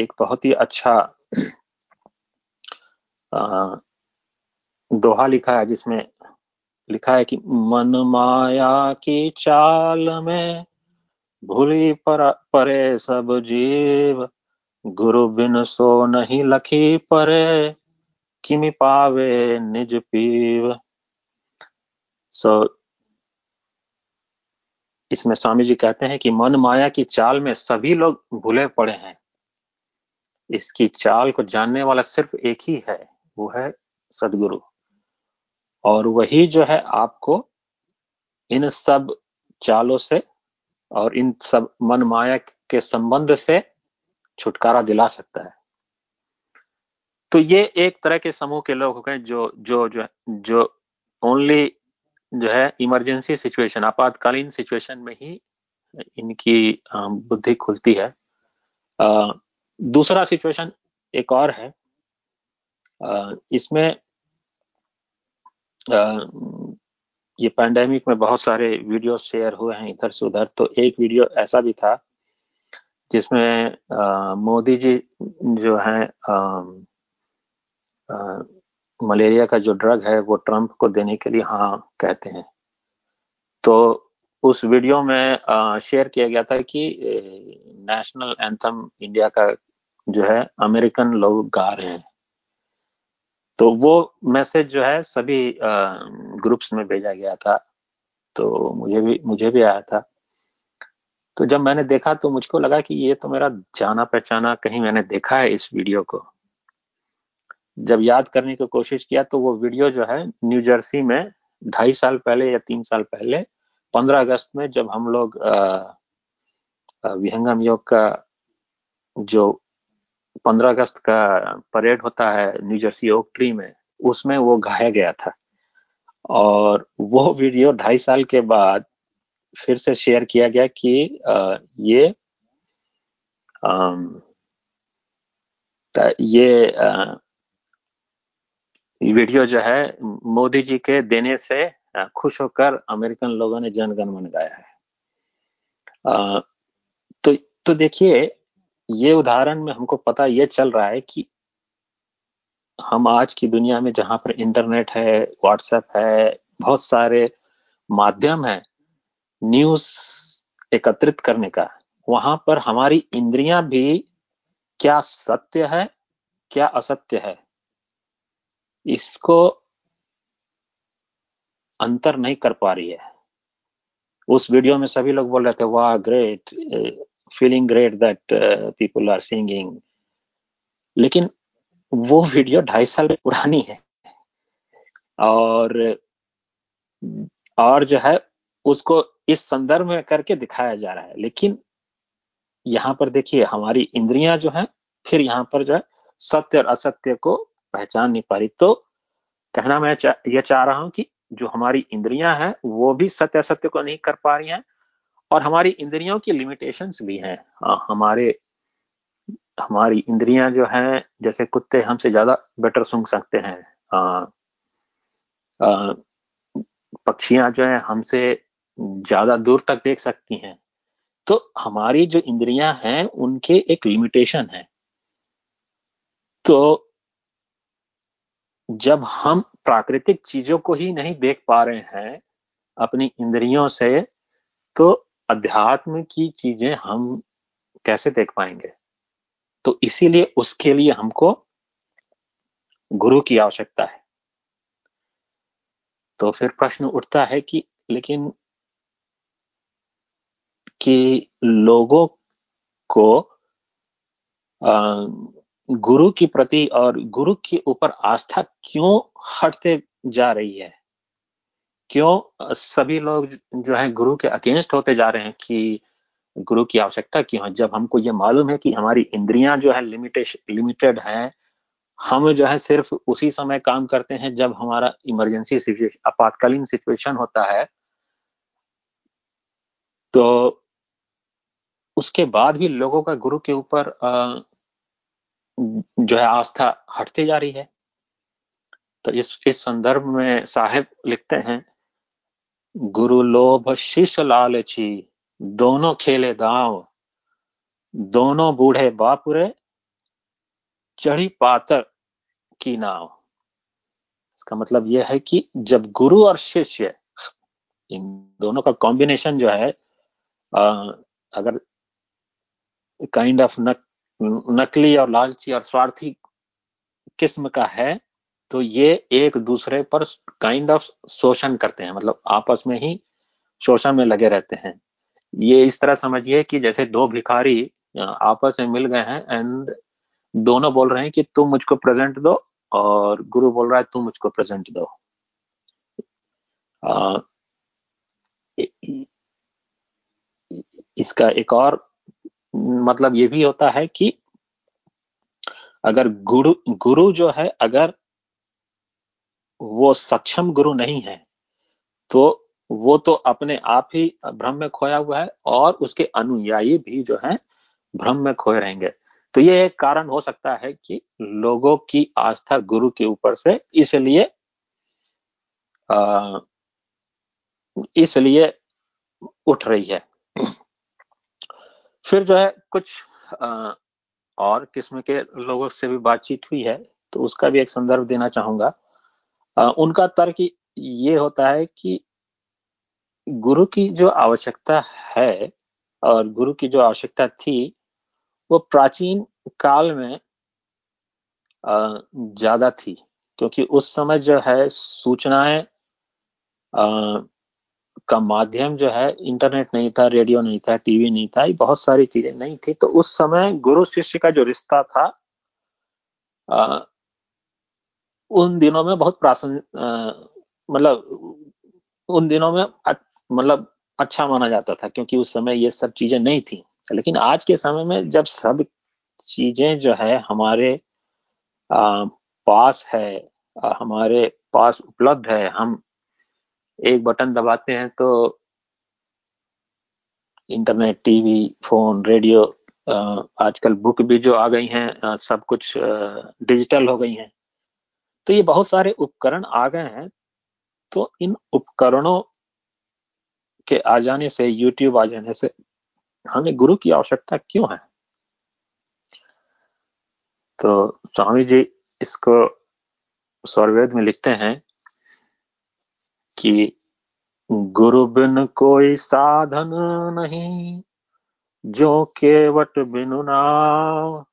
एक बहुत ही अच्छा दोहा लिखा है, जिसमें लिखा है कि मन माया की चाल में भूली पर, परे सब जीव, गुरु बिन सो नहीं लखी परे, किमि पावे निज पीव। सो इसमें स्वामी जी कहते हैं कि मन माया की चाल में सभी लोग भूले पड़े हैं। इसकी चाल को जानने वाला सिर्फ़ एक ही है, वो है सदगुरु। और वही जो है आपको इन सब चालों से और इन सब मन माया के संबंध से छुटकारा दिला सकता है। तो ये एक तरह के समूह के लोग हो गए जो जो जो जो ओनली जो है इमरजेंसी सिचुएशन आपातकालीन सिचुएशन में ही इनकी बुद्धि खुलती है। दूसरा सिचुएशन एक और है। इसमें ये पैंडेमिक में बहुत सारे वीडियो शेयर हुए हैं इधर से उधर तो एक वीडियो ऐसा भी था, जिसमें मोदी जी जो है मलेरिया का जो ड्रग है, वो ट्रंप को देने के लिए हाँ कहते हैं। तो उस वीडियो में शेयर किया गया था कि नेशनल एंथम इंडिया का जो है, अमेरिकन लोग गा रहे हैं। तो वो मैसेज जो है, सभी ग्रुप्स में भेजा गया था। तो मुझे भी मुझे भी आया था। तो जब मैंने देखा तो मुझको लगा कि ये तो मेरा जाना पहचाना कहीं मैंने देखा है इस वीडियो को। जब याद करने की कोशिश किया तो वो वीडियो जो है न्यू जर्सी में ढाई साल पहले या तीन साल पहले पंद्रह अगस्त में जब हम लोग विहंगम योग का जो पंद्रह अगस्त का परेड होता है न्यू जर्सी ओक ट्री में उसमें वो गाया गया था। और वो वीडियो ढाई साल के बाद फिर से शेयर किया गया कि आ, ये आ, ये आ, वीडियो जो है मोदी जी के देने से खुश होकर अमेरिकन लोगों ने जनगण मन गाया है। आ, तो तो देखिए ये उदाहरण में हमको पता ये चल रहा है कि हम आज की दुनिया में जहाँ पर इंटरनेट है व्हाट्सएप है बहुत सारे माध्यम है न्यूज़ एकत्रित करने का वहाँ पर हमारी इंद्रियाँ भी क्या सत्य है क्या असत्य है? इसको अंतर नहीं कर पा रही है। उस वीडियो में सभी लोग बोल रहे थे, वाह great feeling great that people are singing लेकिन वो वीडियो ढाई साल पुरानी है। और और जो है, उसको इस संदर्भ में करके दिखाया जा रहा है। लेकिन यहाँ पर देखिए, हमारी इंद्रियाँ जो है, फिर यहाँ पर जो है, सत्य और असत्य को पहचान नहीं पा रही तो कहना मैं चा, ये चाह रहा हूँ कि जो हमारी इंद्रियाँ हैं वो भी सत्य असत्य को नहीं कर पा रही हैं और हमारी इंद्रियों की लिमिटेशंस भी हैं। हमारे हमारी इंद्रियाँ जो हैं जैसे कुत्ते हमसे ज़्यादा बेटर सुंग सकते हैं। पक्षियाँ जो है हमसे ज़्यादा दूर तक देख सकती हैं। तो हमारी जो इंद्रियाँ हैं उनके एक लिमिटेशन है। तो जब हम प्राकृतिक चीज़ों को ही नहीं देख पा रहे हैं अपनी इंद्रियों से तो अध्यात्म की चीज़ें हम कैसे देख पाएँगे? तो इसीलिए उसके लिए हमको गुरु की आवश्यकता है। तो फिर प्रश्न उठता है कि लेकिन कि लोगों को गुरु की प्रति और गुरु के ऊपर आस्था क्यों हटते जा रही है? क्यों सभी लोग जो है गुरु के अगेंस्ट होते जा रहे हैं कि गुरु की आवश्यकता क्यों है? जब हमको ये मालूम है कि हमारी इंद्रियाँ जो है लिमिटेड लिमिटेड है, हम जो है सिर्फ़ उसी समय काम करते हैं जब हमारा इमरजेंसी सिचुएशन आपातकालीन सिचुएशन होता है। तो उसके बाद भी लोगों का गुरु के ऊपर जो है आस्था हटती जा रही है। तो इस इस संदर्भ में साहेब लिखते हैं गुरु लोभ शिष्य लालची दोनों खेले दाव दोनों बूढ़े बापुरे चढ़ी पातर की नाव। इसका मतलब यह है कि जब गुरु और शिष्य इन दोनों का कॉम्बिनेशन जो है आ, अगर काइंड ऑफ़ नक, नकली और लालची और स्वार्थी किस्म का है तो ये एक दूसरे पर काइंड ऑफ़ शोषण करते हैं मतलब आपस में ही शोषण में लगे रहते हैं। ये इस तरह समझिए कि जैसे दो भिखारी आपस में मिल गए हैं एंड दोनों बोल रहे हैं कि तुम मुझको प्रेजेंट दो और गुरु बोल रहा है तुम मुझको प्रेजेंट दो। आ, इसका एक और मतलब ये भी होता है कि अगर गुरु गुरु जो है, अगर वो सक्षम गुरु नहीं है तो वो तो अपने आप ही भ्रम में खोया हुआ है और उसके अनुयायी भी जो है, भ्रम में खोए रहेंगे। तो ये एक कारण हो सकता है कि लोगों की आस्था गुरु के ऊपर से इसलिए इसलिए उठ रही है। फिर जो है कुछ आ, और किस्म के लोगों से भी बातचीत हुई है तो उसका भी एक संदर्भ देना चाहूँगा। आ, उनका तर्क ये होता है कि गुरु की जो आवश्यकता है और गुरु की जो आवश्यकता थी वो प्राचीन काल में ज़्यादा थी क्योंकि उस समय जो है सूचनाएँ का माध्यम जो है इंटरनेट नहीं था रेडियो नहीं था टीवी नहीं था ये बहुत सारी चीज़ें नहीं थी। तो उस समय गुरु शिष्य का जो रिश्ता था आ, उन दिनों में बहुत प्रासन मतलब उन दिनों में मतलब अच्छा माना जाता था क्योंकि उस समय ये सब चीज़ें नहीं थी। लेकिन आज के समय में जब सब चीज़ें जो है हमारे आ, पास है आ, हमारे पास उपलब्ध है हम एक बटन दबाते हैं तो इंटरनेट, टीवी, फ़ोन, रेडियो आजकल बुक भी जो आ गई हैं सब कुछ डिजिटल हो गई हैं। तो ये बहुत सारे उपकरण आ गए हैं। तो इन उपकरणों के आ जाने से यूट्यूब आ जाने से हमें गुरु की आवश्यकता क्यों है? तो स्वामी जी इसको स्वर्वेद में लिखते हैं। कि गुरु बिन कोई साधन नहीं, जो केवट बिनु नाव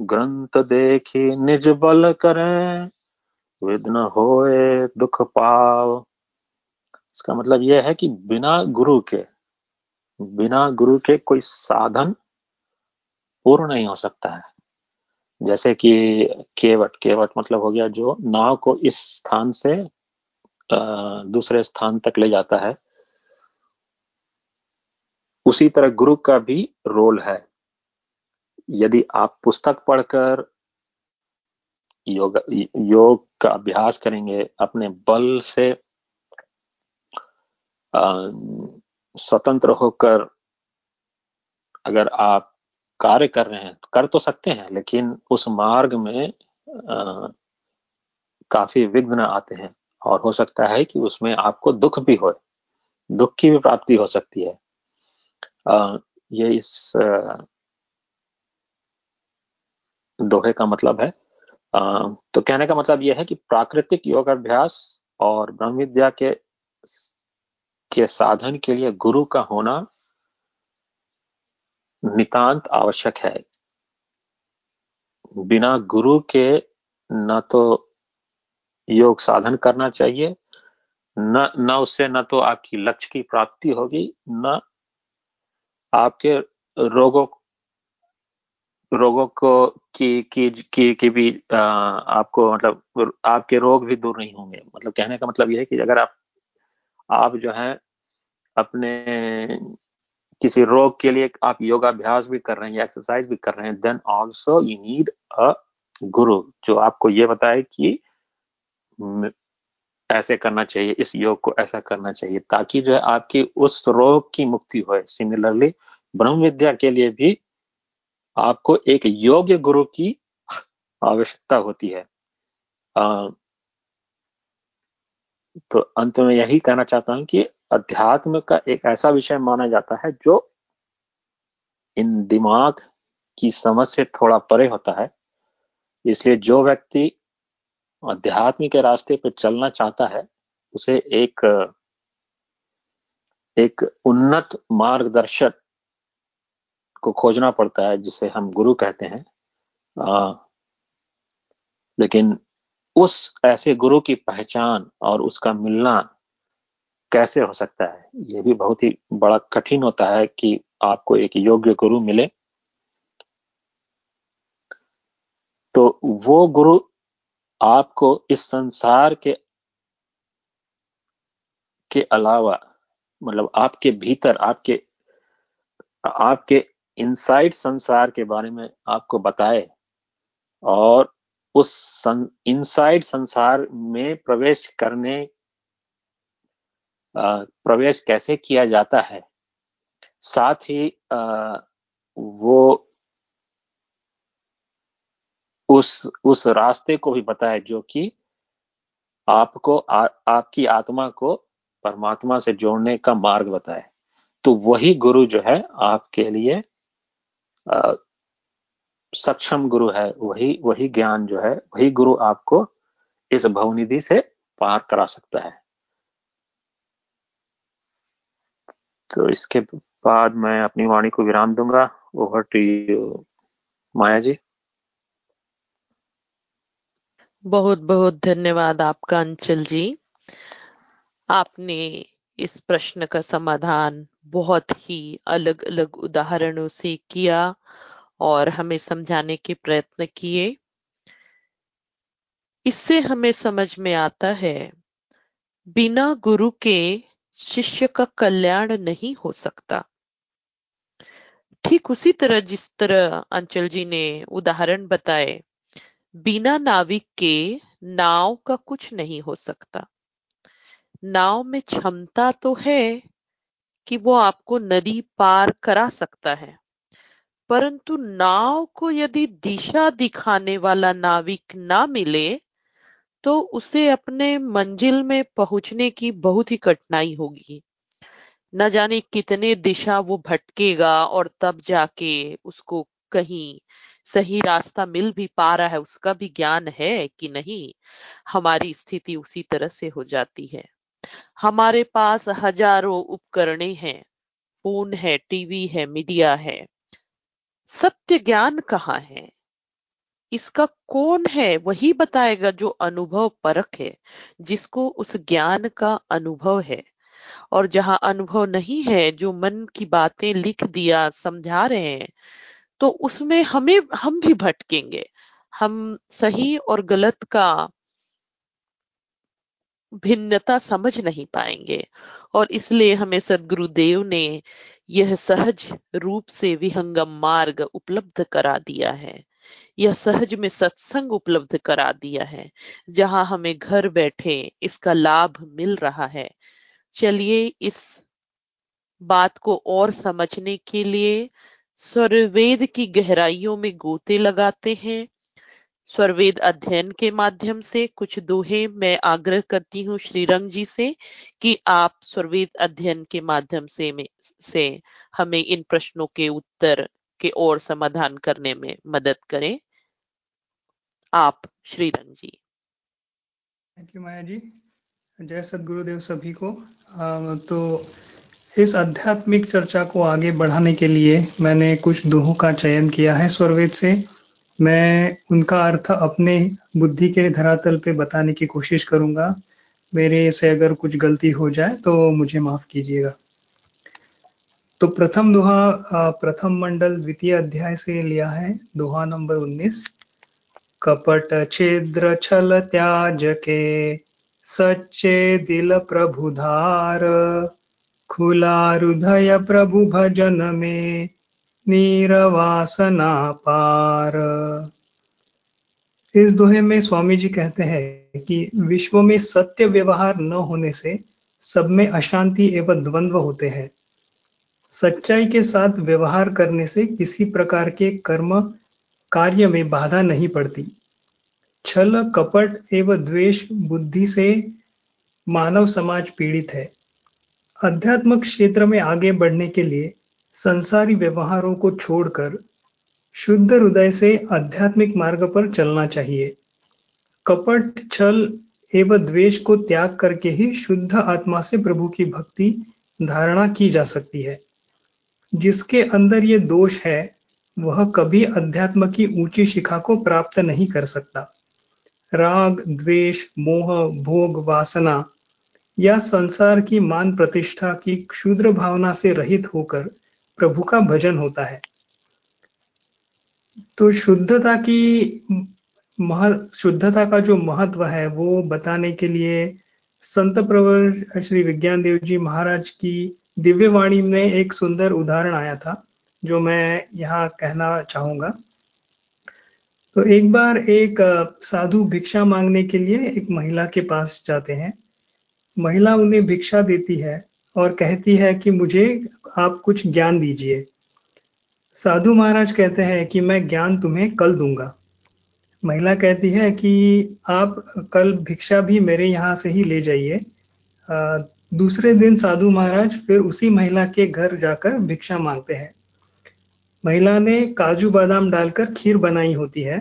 ग्रंथ देखी निज बल करें विघ्न होए दुख पाव। इसका मतलब यह है कि बिना गुरु के, बिना गुरु के कोई साधन पूर्ण नहीं हो सकता है। जैसे कि केवट केवट मतलब हो गया जो नाव को इस स्थान से दूसरे स्थान तक ले जाता है। उसी तरह गुरु का भी रोल है। यदि आप पुस्तक पढ़कर योग योग का अभ्यास करेंगे अपने बल से स्वतंत्र होकर अगर आप कार्य कर रहे हैं कर तो सकते हैं लेकिन उस मार्ग में आ, काफ़ी विघ्न आते हैं। और हो सकता है कि उसमें आपको दुख भी हो, दुख की भी प्राप्ति हो सकती है। ये इस दोहे का मतलब है। तो कहने का मतलब यह है कि प्राकृतिक योगाभ्यास और ब्रह्म विद्या के के साधन के लिए गुरु का होना नितांत आवश्यक है। बिना गुरु के न तो योग साधन करना चाहिए। न न उससे न तो आपकी लक्ष्य की प्राप्ति होगी न आपके रोगों रोगों को की की की, की भी आ, आपको मतलब आपके रोग भी दूर नहीं होंगे। मतलब कहने का मतलब यह है कि अगर आप आप जो है अपने किसी रोग के लिए आप योगाभ्यास भी कर रहे हैं या एक्सरसाइज भी कर रहे हैं then also you need a guru जो आपको ये बताए कि ऐसे करना चाहिए इस योग को ऐसा करना चाहिए ताकि जो है आपकी उस रोग की मुक्ति हो सिमिलरली ब्रह्म विद्या के लिए भी आपको एक योग्य गुरु की आवश्यकता होती है। आ, तो अंत में यही कहना चाहता हूँ कि अध्यात्म का एक ऐसा विषय माना जाता है जो इन दिमाग की समझ से थोड़ा परे होता है। इसलिए जो व्यक्ति अध्यात्म के रास्ते पर चलना चाहता है उसे एक एक उन्नत मार्गदर्शक को खोजना पड़ता है जिसे हम गुरु कहते हैं। आ, लेकिन उस ऐसे गुरु की पहचान और उसका मिलना कैसे हो सकता है? यह भी बहुत ही बड़ा कठिन होता है कि आपको एक योग्य गुरु मिले। तो वो गुरु आपको इस संसार के के अलावा मतलब आपके भीतर आपके आपके इनसाइड संसार के बारे में आपको बताए और उस सं, इनसाइड संसार में प्रवेश करने प्रवेश कैसे किया जाता है? साथ ही वो उस उस रास्ते को भी बताए जो कि आपको आ, आपकी आत्मा को परमात्मा से जोड़ने का मार्ग बताए। तो वही गुरु जो है आपके लिए आ, सक्षम गुरु है। वही वही ज्ञान जो है वही गुरु आपको इस भवनिधि से पार करा सकता है। तो इसके बाद मैं अपनी वाणी को विराम दूँगा। Over to you Maya ji
बहुत बहुत धन्यवाद आपका, अंचल जी। आपने इस प्रश्न का समाधान बहुत ही अलग अलग उदाहरणों से किया और हमें समझाने के प्रयत्न किए। इससे हमें समझ में आता है, बिना गुरु के शिष्य का कल्याण नहीं हो सकता। ठीक उसी तरह जिस तरह अंचल जी ने उदाहरण बताए बिना नाविक के नाव का कुछ नहीं हो सकता। नाव में क्षमता तो है कि वो आपको नदी पार करा सकता है, परंतु नाव को यदि दिशा दिखाने वाला नाविक ना मिले तो उसे अपने मंजिल में पहुँचने की बहुत ही कठिनाई होगी। न जाने कितने दिशा वो भटकेगा और तब जाके उसको कहीं सही रास्ता मिल भी पा रहा है, उसका भी ज्ञान है कि नहीं, हमारी स्थिति उसी तरह से हो जाती है। हमारे पास हज़ारों उपकरणे हैं, फ़ोन है, टीवी है, मीडिया है। सत्य ज्ञान कहाँ है? इसका कौन है वही बताएगा जो अनुभव परख है, जिसको उस ज्ञान का अनुभव है। और जहाँ अनुभव नहीं है, जो मन की बातें लिख दिया, समझा रहे हैं तो उसमें हमें, हम भी भटकेंगे। हम सही और गलत का भिन्नता समझ नहीं पाएँगे और इसलिए हमें सदगुरुदेव ने यह सहज रूप से विहंगम मार्ग उपलब्ध करा दिया है। यह सहज में सत्संग उपलब्ध करा दिया है। जहाँ हमें घर बैठे इसका लाभ मिल रहा है। चलिए इस बात को और समझने के लिए स्वरवेद की गहराइयों में गोते लगाते हैं। स्वरवेद अध्ययन के माध्यम से कुछ दोहे मैं आग्रह करती हूँ श्रीरंग जी से कि आप स्वरवेद अध्ययन के माध्यम से में, से हमें इन प्रश्नों के उत्तर के और समाधान करने में मदद करें। आप श्रीरंग जी।
Thank you Maya ji. जय सदगुरुदेव सभी को। आ, तो इस आध्यात्मिक चर्चा को आगे बढ़ाने के लिए मैंने कुछ दोहों का चयन किया है स्वरवेद से। मैं उनका अर्थ अपने बुद्धि के धरातल पे बताने की कोशिश करूँगा। मेरे से अगर कुछ गलती हो जाए तो मुझे माफ़ कीजिएगा। तो प्रथम दोहा प्रथम मंडल द्वितीय अध्याय से लिया है, दोहा नंबर 19 कपट छिद्र छल त्याज के, सच्चे दिल प्रभु धार खुला प्रभु भजन में, नीरवासना पार। इस दोहे में स्वामी जी कहते हैं कि विश्व में सत्य व्यवहार न होने से सब में अशांति एवं द्वंद्व होते हैं। सच्चाई के साथ व्यवहार करने से किसी प्रकार के कर्म कार्य में बाधा नहीं पड़ती। छल, कपट एवं द्वेष बुद्धि से मानव समाज पीड़ित है। अध्यात्मक क्षेत्र में आगे बढ़ने के लिए संसारी व्यवहारों को छोड़कर शुद्ध हृदय से आध्यात्मिक मार्ग पर चलना चाहिए। कपट, छल एवं द्वेष को त्याग करके ही शुद्ध आत्मा से प्रभु की भक्ति धारणा की जा सकती है। जिसके अंदर ये दोष है, वह कभी अध्यात्म की ऊँची शिखा को प्राप्त नहीं कर सकता। राग, द्वेष, मोह, भोग, वासना या संसार की मान प्रतिष्ठा की क्षुद्र भावना से रहित होकर प्रभु का भजन होता है। तो शुद्धता की मह, शुद्धता का जो महत्व है, वो बताने के लिए संत प्रवर श्री विज्ञान देव जी महाराज की दिव्य वाणी में एक सुंदर उदाहरण आया था, जो मैं यहाँ कहना चाहूँगा। तो एक बार एक साधु भिक्षा मांगने के लिए एक महिला के पास जाते हैं। महिला उन्हें भिक्षा देती है और कहती है कि मुझे आप कुछ ज्ञान दीजिए। साधु महाराज कहते हैं कि मैं ज्ञान तुम्हें कल दूँगा। महिला कहती है कि आप कल भिक्षा भी मेरे यहाँ से ही ले जाइए। दूसरे दिन साधु महाराज फिर उसी महिला के घर जाकर भिक्षा मांगते हैं। महिला ने काजू बादाम डालकर खीर बनाई होती है।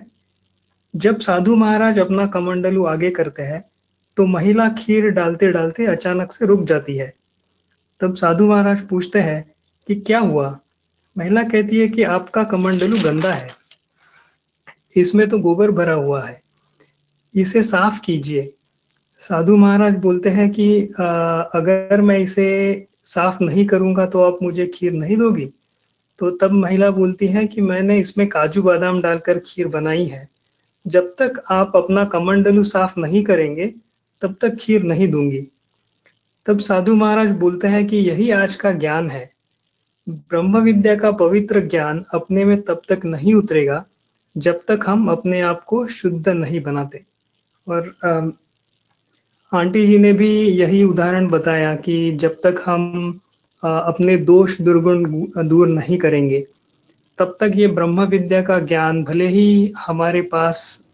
जब साधु महाराज अपना कमंडलू आगे करते हैं तो महिला खीर डालते डालते अचानक से रुक जाती है। तब साधु महाराज पूछते हैं कि क्या हुआ? महिला कहती है कि आपका कमंडलू गंदा है। इसमें तो गोबर भरा हुआ है। इसे साफ़ कीजिए। साधु महाराज बोलते हैं कि आ, अगर मैं इसे साफ़ नहीं करूँगा तो आप मुझे खीर नहीं दोगी? तो तब महिला बोलती है कि मैंने इसमें काजू बादाम डालकर खीर बनाई है। जब तक आप अपना कमंडलू साफ़ नहीं करेंगे तब तक खीर नहीं दूँगी। तब साधु महाराज बोलते हैं कि यही आज का ज्ञान है। ब्रह्म विद्या का पवित्र ज्ञान अपने में तब तक नहीं उतरेगा, जब तक हम अपने आप को शुद्ध नहीं बनाते। और आंटी जी ने भी यही उदाहरण बताया कि जब तक हम अपने दोष दुर्गुण दूर नहीं करेंगे, तब तक ये ब्रह्म विद्या का ज्ञान भले ही हमारे पास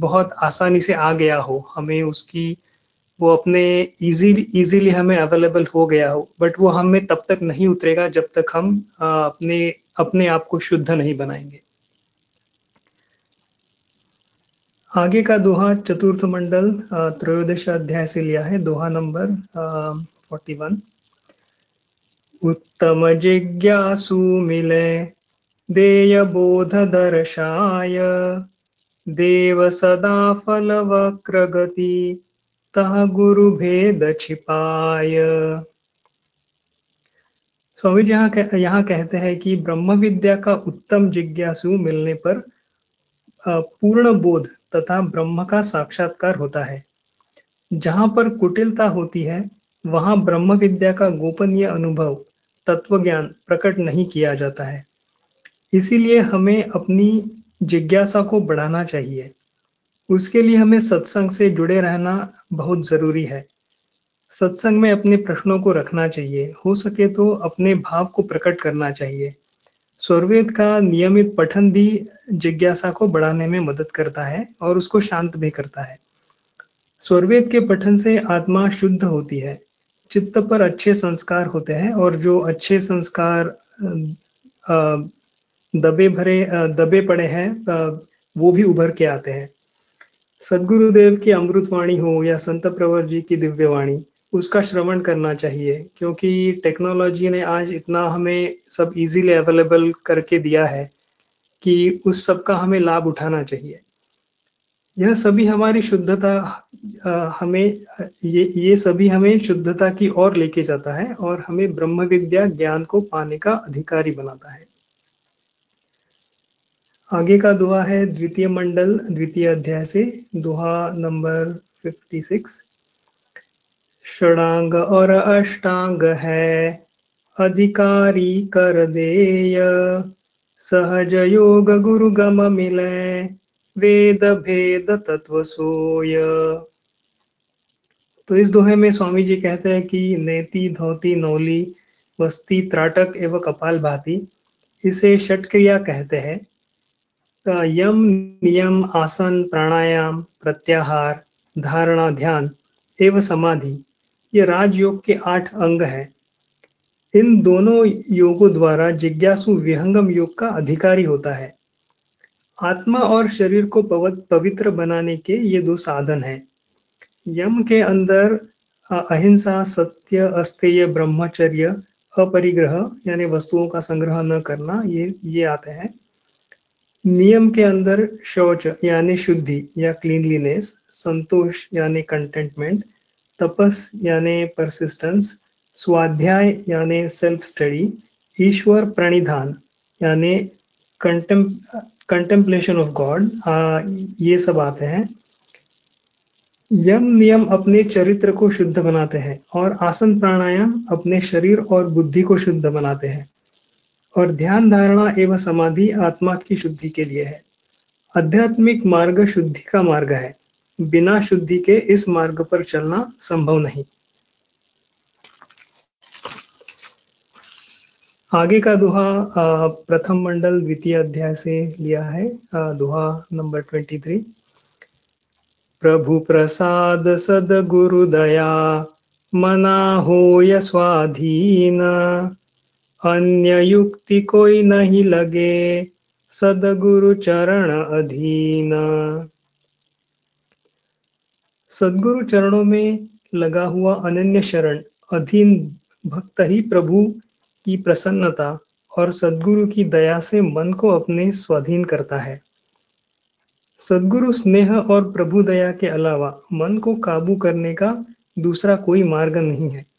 बहुत आसानी से आ गया हो, हमें उसकी, वो अपने इजीली इजीली हमें अवेलेबल हो गया हो बट वो हमें तब तक नहीं उतरेगा जब तक हम अपने अपने आप को शुद्ध नहीं बनाएँगे। आगे का दोहा चतुर्थ मंडल त्रयोदश अध्याय से लिया है। दोहा नंबर फोर्टी वन उत्तम जिज्ञासु मिले, देय बोध दर्शाय। देव सदा गुरु स्वामी जी यहाँ कह, यहाँ कहते हैं कि ब्रह्म विद्या का उत्तम जिज्ञासु मिलने पर पूर्ण बोध तथा ब्रह्म का साक्षात्कार होता है। जहाँ पर कुटिलता होती है वहाँ ब्रह्म विद्या का गोपनीय अनुभव तत्व ज्ञान प्रकट नहीं किया जाता है। इसीलिए हमें अपनी जिज्ञासा को बढ़ाना चाहिए। उसके लिए हमें सत्संग से जुड़े रहना बहुत ज़रूरी है। सत्संग में अपने प्रश्नों को रखना चाहिए। हो सके तो अपने भाव को प्रकट करना चाहिए। स्वरवेद का नियमित पठन भी जिज्ञासा को बढ़ाने में मदद करता है और उसको शांत भी करता है। स्वरवेद के पठन से आत्मा शुद्ध होती है। चित्त पर अच्छे संस्कार होते हैं और जो अच्छे संस्कार दबे भरे दबे पड़े हैं वो भी उभर के आते हैं। सदगुरुदेव की अमृतवाणी हो या संत प्रवर जी की दिव्यवाणी, उसका श्रवण करना चाहिए, क्योंकि टेक्नोलॉजी ने आज इतना हमें सब इजीली अवेलेबल करके दिया है कि उस सब का हमें लाभ उठाना चाहिए। यह सभी हमारी शुद्धता हमें, ये ये सभी हमें शुद्धता की ओर लेके जाता है और हमें ब्रह्म विद्या ज्ञान को पाने का अधिकारी बनाता है। आगे का दुआ है द्वितीय मंडल, द्वितीय अध्याय से, दुहा नंबर 56 षडांग और अष्टांग है, अधिकारी कर देय। सहज योग गुरु गम मिले वेद भेद तत्व सोय। तो इस दोहे में स्वामी जी कहते हैं कि नेति, धोती, नौली, वस्ती, त्राटक एवं कपाल भाती इसे षटक्रिया कहते हैं। यम नियम आसन प्राणायाम प्रत्याहार, धारणा ध्यान एवं समाधि, ये राजयोग के आठ अंग हैं। इन दोनों योगों द्वारा जिज्ञासु विहंगम योग का अधिकारी होता है। आत्मा और शरीर को पवित्र बनाने के ये दो साधन हैं। यम के अंदर अहिंसा, सत्य, अस्तेय, ब्रह्मचर्य, अपरिग्रह, यानी वस्तुओं का संग्रह न करना ये ये आते हैं। नियम के अंदर शौच यानी शुद्धि या क्लीनलीनेस संतोष यानी कंटेंटमेंट तपस यानी परसिस्टेंस स्वाध्याय यानी सेल्फ स्टडी ईश्वर प्रणिधान यानी कंटेम कंटेम्पलेशन ऑफ़ गॉड ये सब आते हैं। यम नियम अपने चरित्र को शुद्ध बनाते हैं और आसन प्राणायाम अपने शरीर और बुद्धि को शुद्ध बनाते हैं। और ध्यान धारणा एवं समाधि आत्मा की शुद्धि के लिए है। आध्यात्मिक मार्ग शुद्धि का मार्ग है। बिना शुद्धि के इस मार्ग पर चलना संभव नहीं। आगे का दुहा प्रथम मंडल द्वितीय अध्याय से लिया है। दुहा नंबर ट्वेंटी थ्री। प्रभु प्रसाद सद गुरु दया मना हो स्वाधीन अन्य युक्ति कोई नहीं लगे। सदगुरु चरण अधीन। सदगुरु चरणों में लगा हुआ अनन्य शरण, अधीन भक्त ही प्रभु की प्रसन्नता और सदगुरु की दया से मन को अपने स्वाधीन करता है। सदगुरु स्नेह और प्रभु दया के अलावा मन को काबू करने का दूसरा कोई मार्ग नहीं है।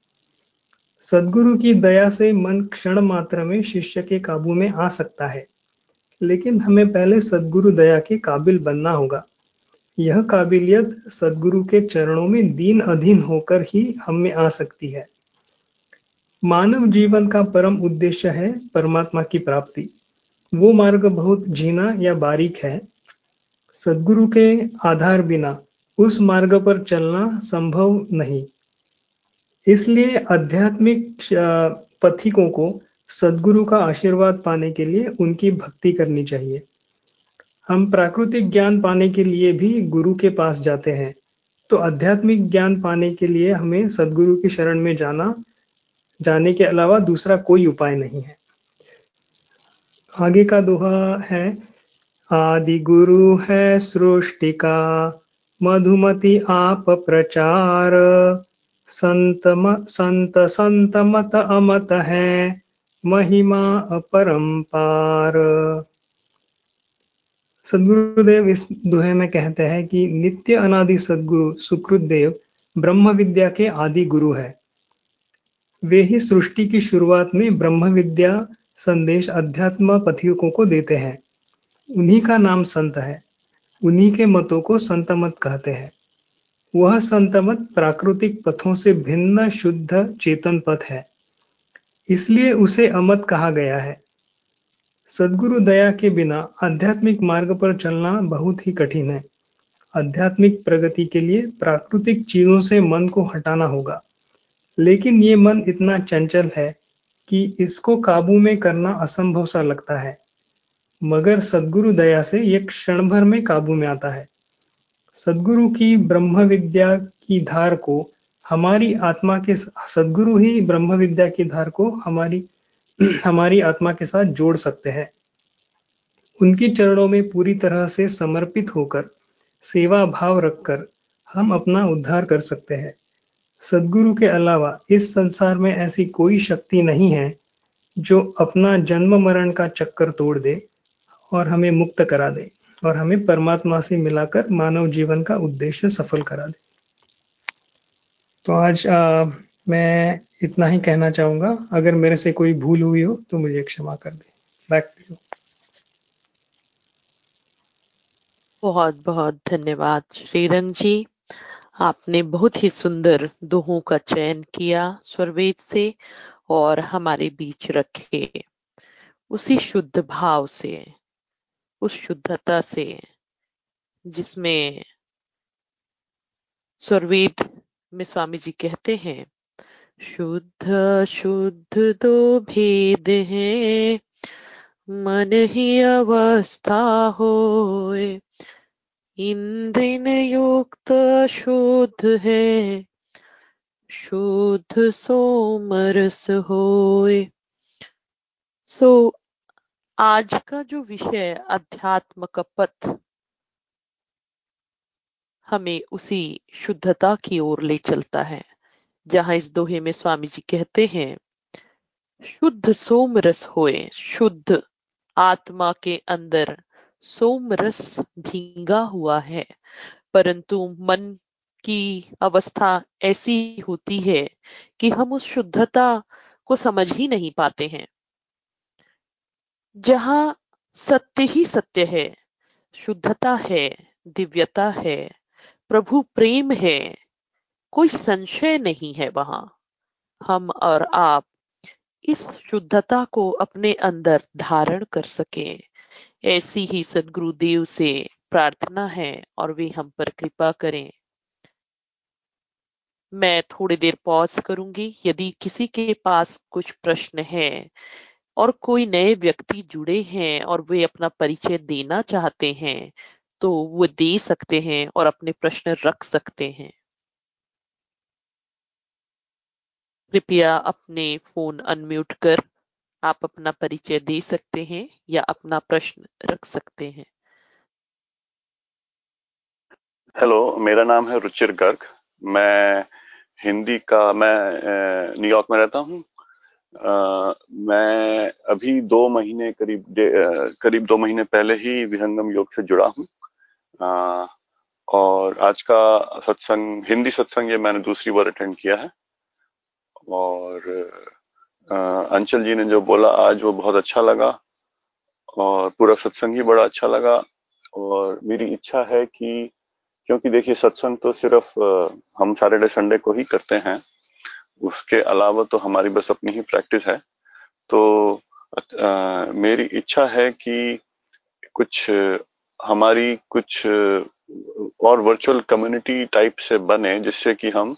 सदगुरु की दया से मन क्षण मात्र में शिष्य के काबू में आ सकता है। लेकिन हमें पहले सदगुरु दया के काबिल बनना होगा। यह काबिलियत सदगुरु के चरणों में दीन अधीन होकर ही हम में आ सकती है। मानव जीवन का परम उद्देश्य है परमात्मा की प्राप्ति। वो मार्ग बहुत जीना या बारीक है। सदगुरु के आधार बिना उस मार्ग पर चलना संभव नहीं। इसलिए आध्यात्मिक पथिकों को सदगुरु का आशीर्वाद पाने के लिए उनकी भक्ति करनी चाहिए। हम प्राकृतिक ज्ञान पाने के लिए भी गुरु के पास जाते हैं। तो आध्यात्मिक ज्ञान पाने के लिए हमें सदगुरु की शरण में जाना, जाने के अलावा दूसरा कोई उपाय नहीं है। आगे का दोहा है, आदि गुरु है सृष्टि का, मधुमति आप प्रचार। संत संत संत मत अमत है, महिमा अपरंपार सदगुरुदेव इस दोहे में कहते हैं कि नित्य अनादि सदगुरु सुकृत देव ब्रह्म विद्या के आदि गुरु है। वे ही सृष्टि की शुरुआत में ब्रह्म विद्या संदेश अध्यात्म पथियों को देते हैं। उन्हीं का नाम संत है। उन्हीं के मतों को संत मत कहते हैं। वह संतमत प्राकृतिक पथों से भिन्न शुद्ध चेतन पथ है। इसलिए उसे अमत कहा गया है। सदगुरु दया के बिना आध्यात्मिक मार्ग पर चलना बहुत ही कठिन है। आध्यात्मिक प्रगति के लिए प्राकृतिक चीज़ों से मन को हटाना होगा। लेकिन ये मन इतना चंचल है कि इसको काबू में करना असंभव सा लगता है। मगर सदगुरु दया से ये क्षण भर में काबू में आता है। सदगुरु की ब्रह्म विद्या की धार को, हमारी आत्मा के सदगुरु ही ब्रह्म विद्या की धार को हमारी <clears throat> हमारी आत्मा के साथ जोड़ सकते हैं। उनके चरणों में पूरी तरह से समर्पित होकर, सेवा भाव रखकर, हम अपना उद्धार कर सकते हैं। सदगुरु के अलावा इस संसार में ऐसी कोई शक्ति नहीं है, जो अपना जन्म मरण का चक्कर तोड़ दे और हमें मुक्त करा दे। और हमें परमात्मा से मिलाकर मानव जीवन का उद्देश्य सफल करा दे। तो आज आ, मैं इतना ही कहना चाहूँगा। अगर मेरे से कोई भूल हुई हो तो मुझे क्षमा कर दे। बैक टू यू
बहुत बहुत धन्यवाद श्रीरंग जी। आपने बहुत ही सुंदर दोहों का चयन किया स्वरवेद से और हमारे बीच रखे उसी शुद्ध भाव से। उस शुद्धता से जिसमें स्वरवेद में स्वामी जी कहते हैं, शुद्ध शुद्ध दो भेद हैं, मन ही अवस्था हो इंद्रिन युक्त शुद्ध है, शुद्ध सोमरस होए। सो आज का जो विषय अध्यात्म का पथ, हमें उसी शुद्धता की ओर ले चलता है, जहाँ इस दोहे में स्वामी जी कहते हैं, शुद्ध सोम रस होए, शुद्ध आत्मा के अंदर सोम रस भींगा हुआ है, परंतु मन की अवस्था ऐसी होती है कि हम उस शुद्धता को समझ ही नहीं पाते हैं। जहाँ सत्य ही सत्य है, शुद्धता है, दिव्यता है, प्रभु प्रेम है, कोई संशय नहीं है वहाँ। हम और आप इस शुद्धता को अपने अंदर धारण कर सके। ऐसी ही सदगुरुदेव से प्रार्थना है और वे हम पर कृपा करें। मैं थोड़ी देर पॉज करूँगी। यदि किसी के पास कुछ प्रश्न है और कोई नए व्यक्ति जुड़े हैं और वे अपना परिचय देना चाहते हैं तो वो दे सकते हैं और अपने प्रश्न रख सकते हैं। कृपया अपने फ़ोन अनम्यूट कर आप अपना परिचय दे सकते हैं या अपना प्रश्न रख सकते हैं।
हेलो मेरा नाम है रुचिर गर्ग। मैं हिंदी का, मैं न्यूयॉर्क में रहता हूँ। मैं अभी दो महीने करीब करीब दो महीने पहले ही विहंगम योग से जुड़ा हूँ। और आज का सत्संग, हिंदी सत्संग ये मैंने दूसरी बार अटेंड किया है। और अंचल जी ने जो बोला, आज वो बहुत अच्छा लगा और पूरा सत्संग ही बड़ा अच्छा लगा। और मेरी इच्छा है कि, क्योंकि देखिए सत्संग तो सिर्फ़ हम सैटरडे, संडे को ही करते हैं। उसके अलावा तो हमारी बस अपनी ही प्रैक्टिस है। तो आ, मेरी इच्छा है कि कुछ हमारी कुछ और वर्चुअल कम्युनिटी टाइप से बने जिससे कि हम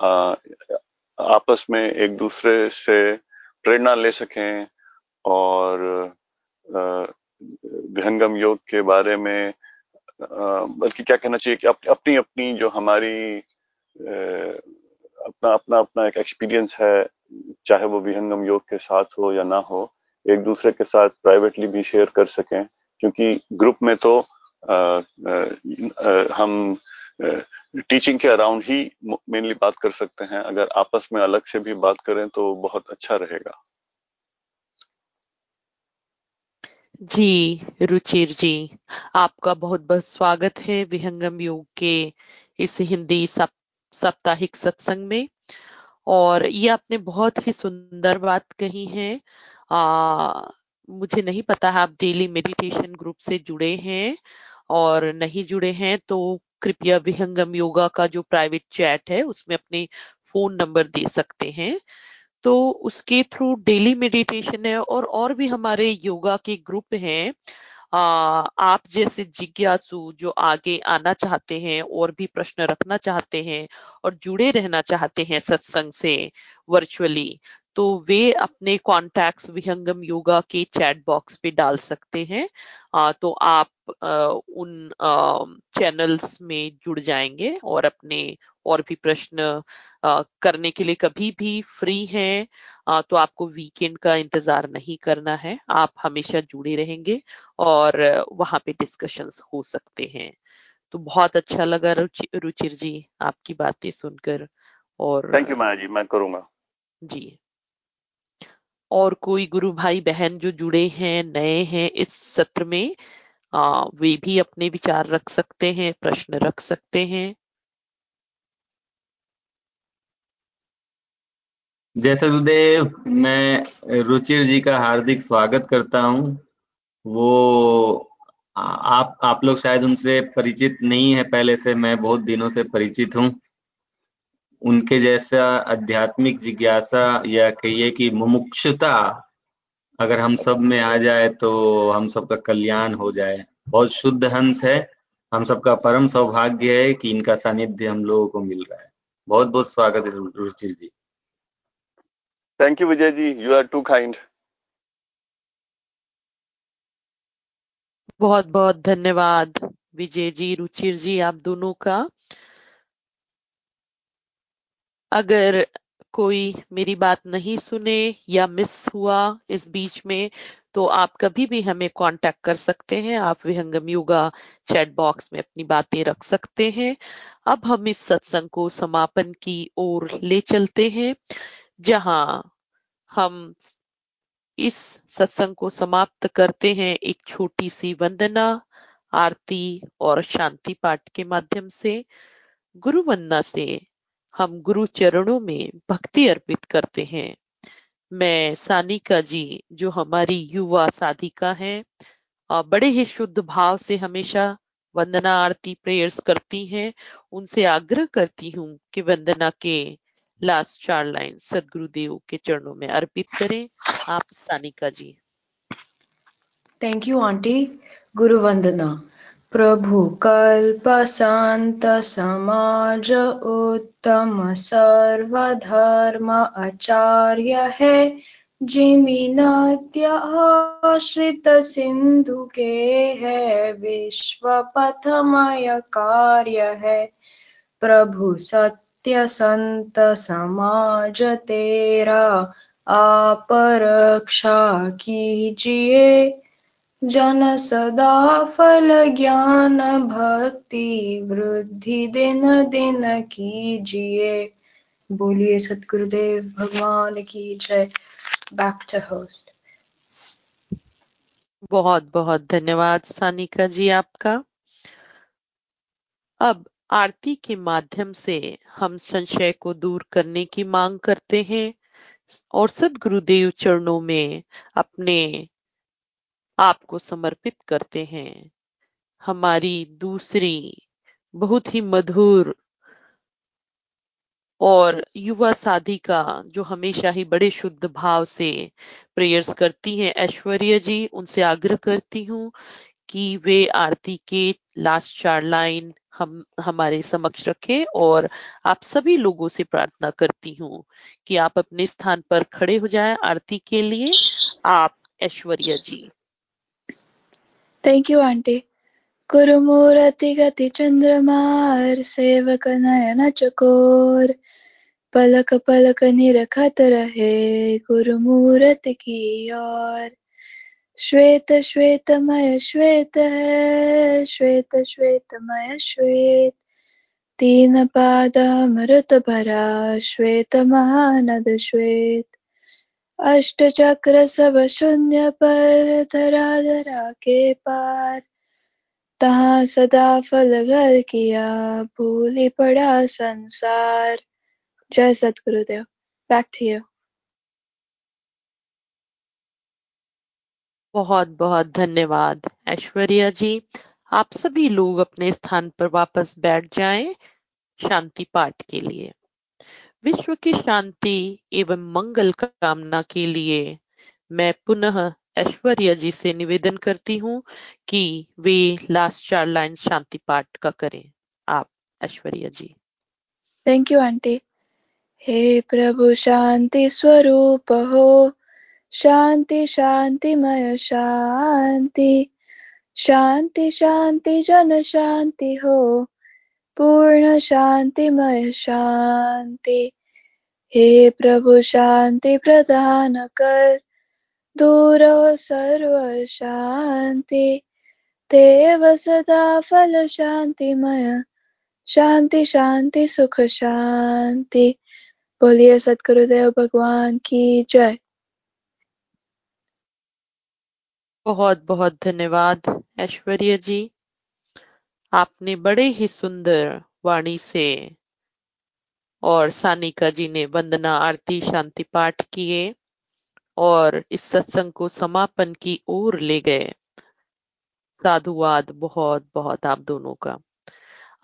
आ, आपस में एक दूसरे से प्रेरणा ले सकें और विहंगम योग के बारे में बल्कि क्या कहना चाहिए कि अप, अपनी अपनी जो हमारी अपना अपना अपना एक एक्सपीरियंस है चाहे वो विहंगम योग के साथ हो या ना हो एक दूसरे के साथ प्राइवेटली भी शेयर कर सकें क्योंकि ग्रुप में तो आ, आ, आ, हम टीचिंग के अराउंड ही मेनली बात कर सकते हैं। अगर आपस में अलग से भी बात करें तो बहुत अच्छा रहेगा।
जी रुचिर जी आपका बहुत बहुत स्वागत है विहंगम योग के इस हिंदी सप, साप्ताहिक सत्संग में। और ये आपने बहुत ही सुंदर बात कही है। आ, मुझे नहीं पता है आप डेली मेडिटेशन ग्रुप से जुड़े हैं और नहीं जुड़े हैं तो कृपया विहंगम योगा का जो प्राइवेट चैट है उसमें अपने फ़ोन नंबर दे सकते हैं। तो उसके थ्रू डेली मेडिटेशन है और और भी हमारे योगा के ग्रुप हैं। आप जैसे जिज्ञासु जो आगे आना चाहते हैं और भी प्रश्न रखना चाहते हैं और जुड़े रहना चाहते हैं सत्संग से वर्चुअली तो वे अपने कॉन्टैक्ट्स विहंगम योगा के चैट बॉक्स पे डाल सकते हैं। आ, तो आप आ, उन चैनल्स में जुड़ जाएँगे और अपने और भी प्रश्न करने के लिए कभी भी फ्री हैं तो आपको वीकेंड का इंतज़ार नहीं करना है। आप हमेशा जुड़े रहेंगे और वहाँ पे डिस्कशंस हो सकते हैं। तो बहुत अच्छा लगा रुचिर जी आपकी बातें सुनकर और
थैंक यू माया जी मैं करूँगा।
जी। और कोई गुरु भाई बहन जो जुड़े हैं नए हैं इस सत्र में आ, वे भी अपने विचार रख सकते हैं प्रश्न रख सकते हैं।
जय सदुदेव मैं रुचिर जी का हार्दिक स्वागत करता हूँ। वो आप आप लोग शायद उनसे परिचित नहीं है, पहले से मैं बहुत दिनों से परिचित हूँ। उनके जैसा आध्यात्मिक जिज्ञासा या कहिए कि मुमुक्षुता अगर हम सब में आ जाए तो हम सबका कल्याण हो जाए। बहुत शुद्ध हंस है। हम सबका परम सौभाग्य है कि इनका सानिध्य हम लोगों को मिल रहा है। बहुत बहुत स्वागत है Ruchir ji.
Thank you Vijay ji you are too kind
बहुत बहुत धन्यवाद, विजय जी, रुचिर जी, आप दोनों का। अगर कोई मेरी बात नहीं सुने या मिस हुआ इस बीच में तो आप कभी भी हमें कांटेक्ट कर सकते हैं। आप विहंगम योगा चैट बॉक्स में अपनी बातें रख सकते हैं। अब हम इस सत्संग को समापन की ओर ले चलते हैं। जहाँ हम इस सत्संग को समाप्त करते हैं एक छोटी सी वंदना, आरती और शांति पाठ के माध्यम से, गुरु वंदना से हम गुरु चरणों में भक्ति अर्पित करते हैं। मैं सानिका जी, जो हमारी युवा साधिका है बड़े ही शुद्ध भाव से हमेशा वंदना, आरती, प्रेयर्स करती हैं, उनसे आग्रह करती हूँ कि वंदना के लास्ट चार लाइन, सदगुरुदेव के चरणों में अर्पित करें। आप Sanika ji.
Thank you aunty गुरु वंदना प्रभु कल्प संत समाज उत्तम सर्वधर्म आचार्य है जिमि नद्य आश्रित सिंधु के है विश्व पथमय कार्य है प्रभु सत्य सत्य संत समाज तेरा आप रक्षा कीजिए। जन सदा फल ज्ञान भक्ति वृद्धि दिन दिन कीजिए। बोलिए सतगुरुदेव भगवान की जय। बैक टू होस्ट
बहुत बहुत धन्यवाद सानिका जी आपका। अब आरती के माध्यम से हम संशय को दूर करने की मांग करते हैं और सदगुरुदेव चरणों में अपने आप को समर्पित करते हैं। हमारी दूसरी बहुत ही मधुर और युवा साधिका जो हमेशा ही बड़े शुद्ध भाव से प्रेयर्स करती हैं, ऐश्वर्या जी, उनसे आग्रह करती हूँ कि वे आरती के लास्ट चार लाइन हम, हमारे समक्ष रखें और आप सभी लोगों से प्रार्थना करती हूँ कि आप अपने स्थान पर खड़े हो जाएँ आरती के लिए। आप, Aishwarya ji.
Thank you aunty Gurumurthy गति चंद्रमार, सेवक नयन चकोर। पलक पलक निरखत रहे गुरुमूर्ति की ओर। श्वेत श्वेतमय श्वेत है श्वेत श्वेतमय श्वेत तीन पाद अमृत भरा श्वेत महानद श्वेत अष्ट चक्र सब शून्य पर धरा धरा के पार तहा सदा फल घर किया भूली पड़ा संसार जय सतगुरुदेव बैक टू यू
बहुत बहुत धन्यवाद। ऐश्वर्या जी, आप सभी लोग अपने स्थान पर वापस बैठ जाएँ शांति पाठ के लिए। विश्व की शांति एवं मंगल का कामना के लिए मैं पुनः ऐश्वर्या जी से निवेदन करती हूँ कि वे लास्ट चार लाइन शांति पाठ का करें। आप, Aishwarya ji.
Thank you aunty हे प्रभु, शांति स्वरूप हो। शांति शांतिमय शांति। शांति शांति, जन शांति हो। पूर्ण शांतिमय शांति। हे प्रभु, शांति प्रदान कर। दूर सर्व शांति। देव सदा फल शांतिमय शांति शांति, सुख शांति। बोलिए सतगुरुदेव भगवान की जय।
बहुत बहुत धन्यवाद ऐश्वर्या जी। आपने बड़े ही सुंदर वाणी से और सानिका जी ने वंदना, आरती, शांति पाठ किए और इस सत्संग को समापन की ओर ले गए। साधुवाद बहुत बहुत आप दोनों का।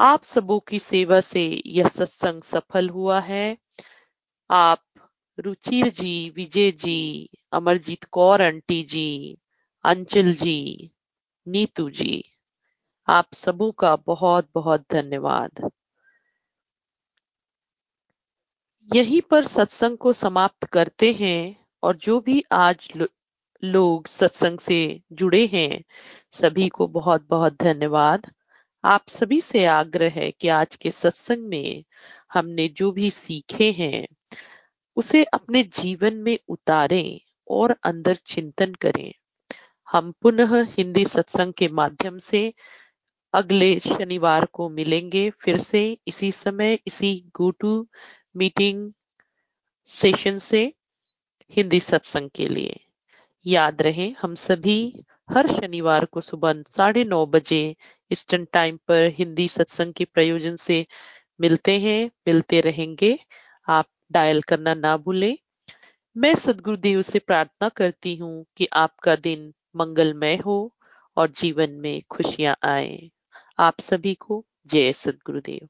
आप सबों की सेवा से यह सत्संग सफल हुआ है। आप रुचिर जी, विजय जी, अमरजीत कौर, आंटी जी अंचल जी नीतू जी आप सबों का बहुत बहुत धन्यवाद। यहीं पर सत्संग को समाप्त करते हैं और जो भी आज लो, लोग सत्संग से जुड़े हैं सभी को बहुत बहुत धन्यवाद। आप सभी से आग्रह है कि आज के सत्संग में हमने जो भी सीखे हैं उसे अपने जीवन में उतारें और अंदर चिंतन करें। हम पुनः हिंदी सत्संग के माध्यम से अगले शनिवार को मिलेंगे। फिर से इसी समय, इसी गो टू मीटिंग सेशन से हिंदी सत्संग के लिए। याद रहे, हम सभी हर शनिवार को सुबह साढ़े नौ बजे ईस्टर्न टाइम पर हिंदी सत्संग के प्रयोजन से मिलते हैं, मिलते रहेंगे। आप डायल करना ना भूलें। मैं सदगुरुदेव से प्रार्थना करती हूँ कि आपका दिन मंगलमय हो और जीवन में खुशियाँ आए। आप सभी को जय सदगुरुदेव।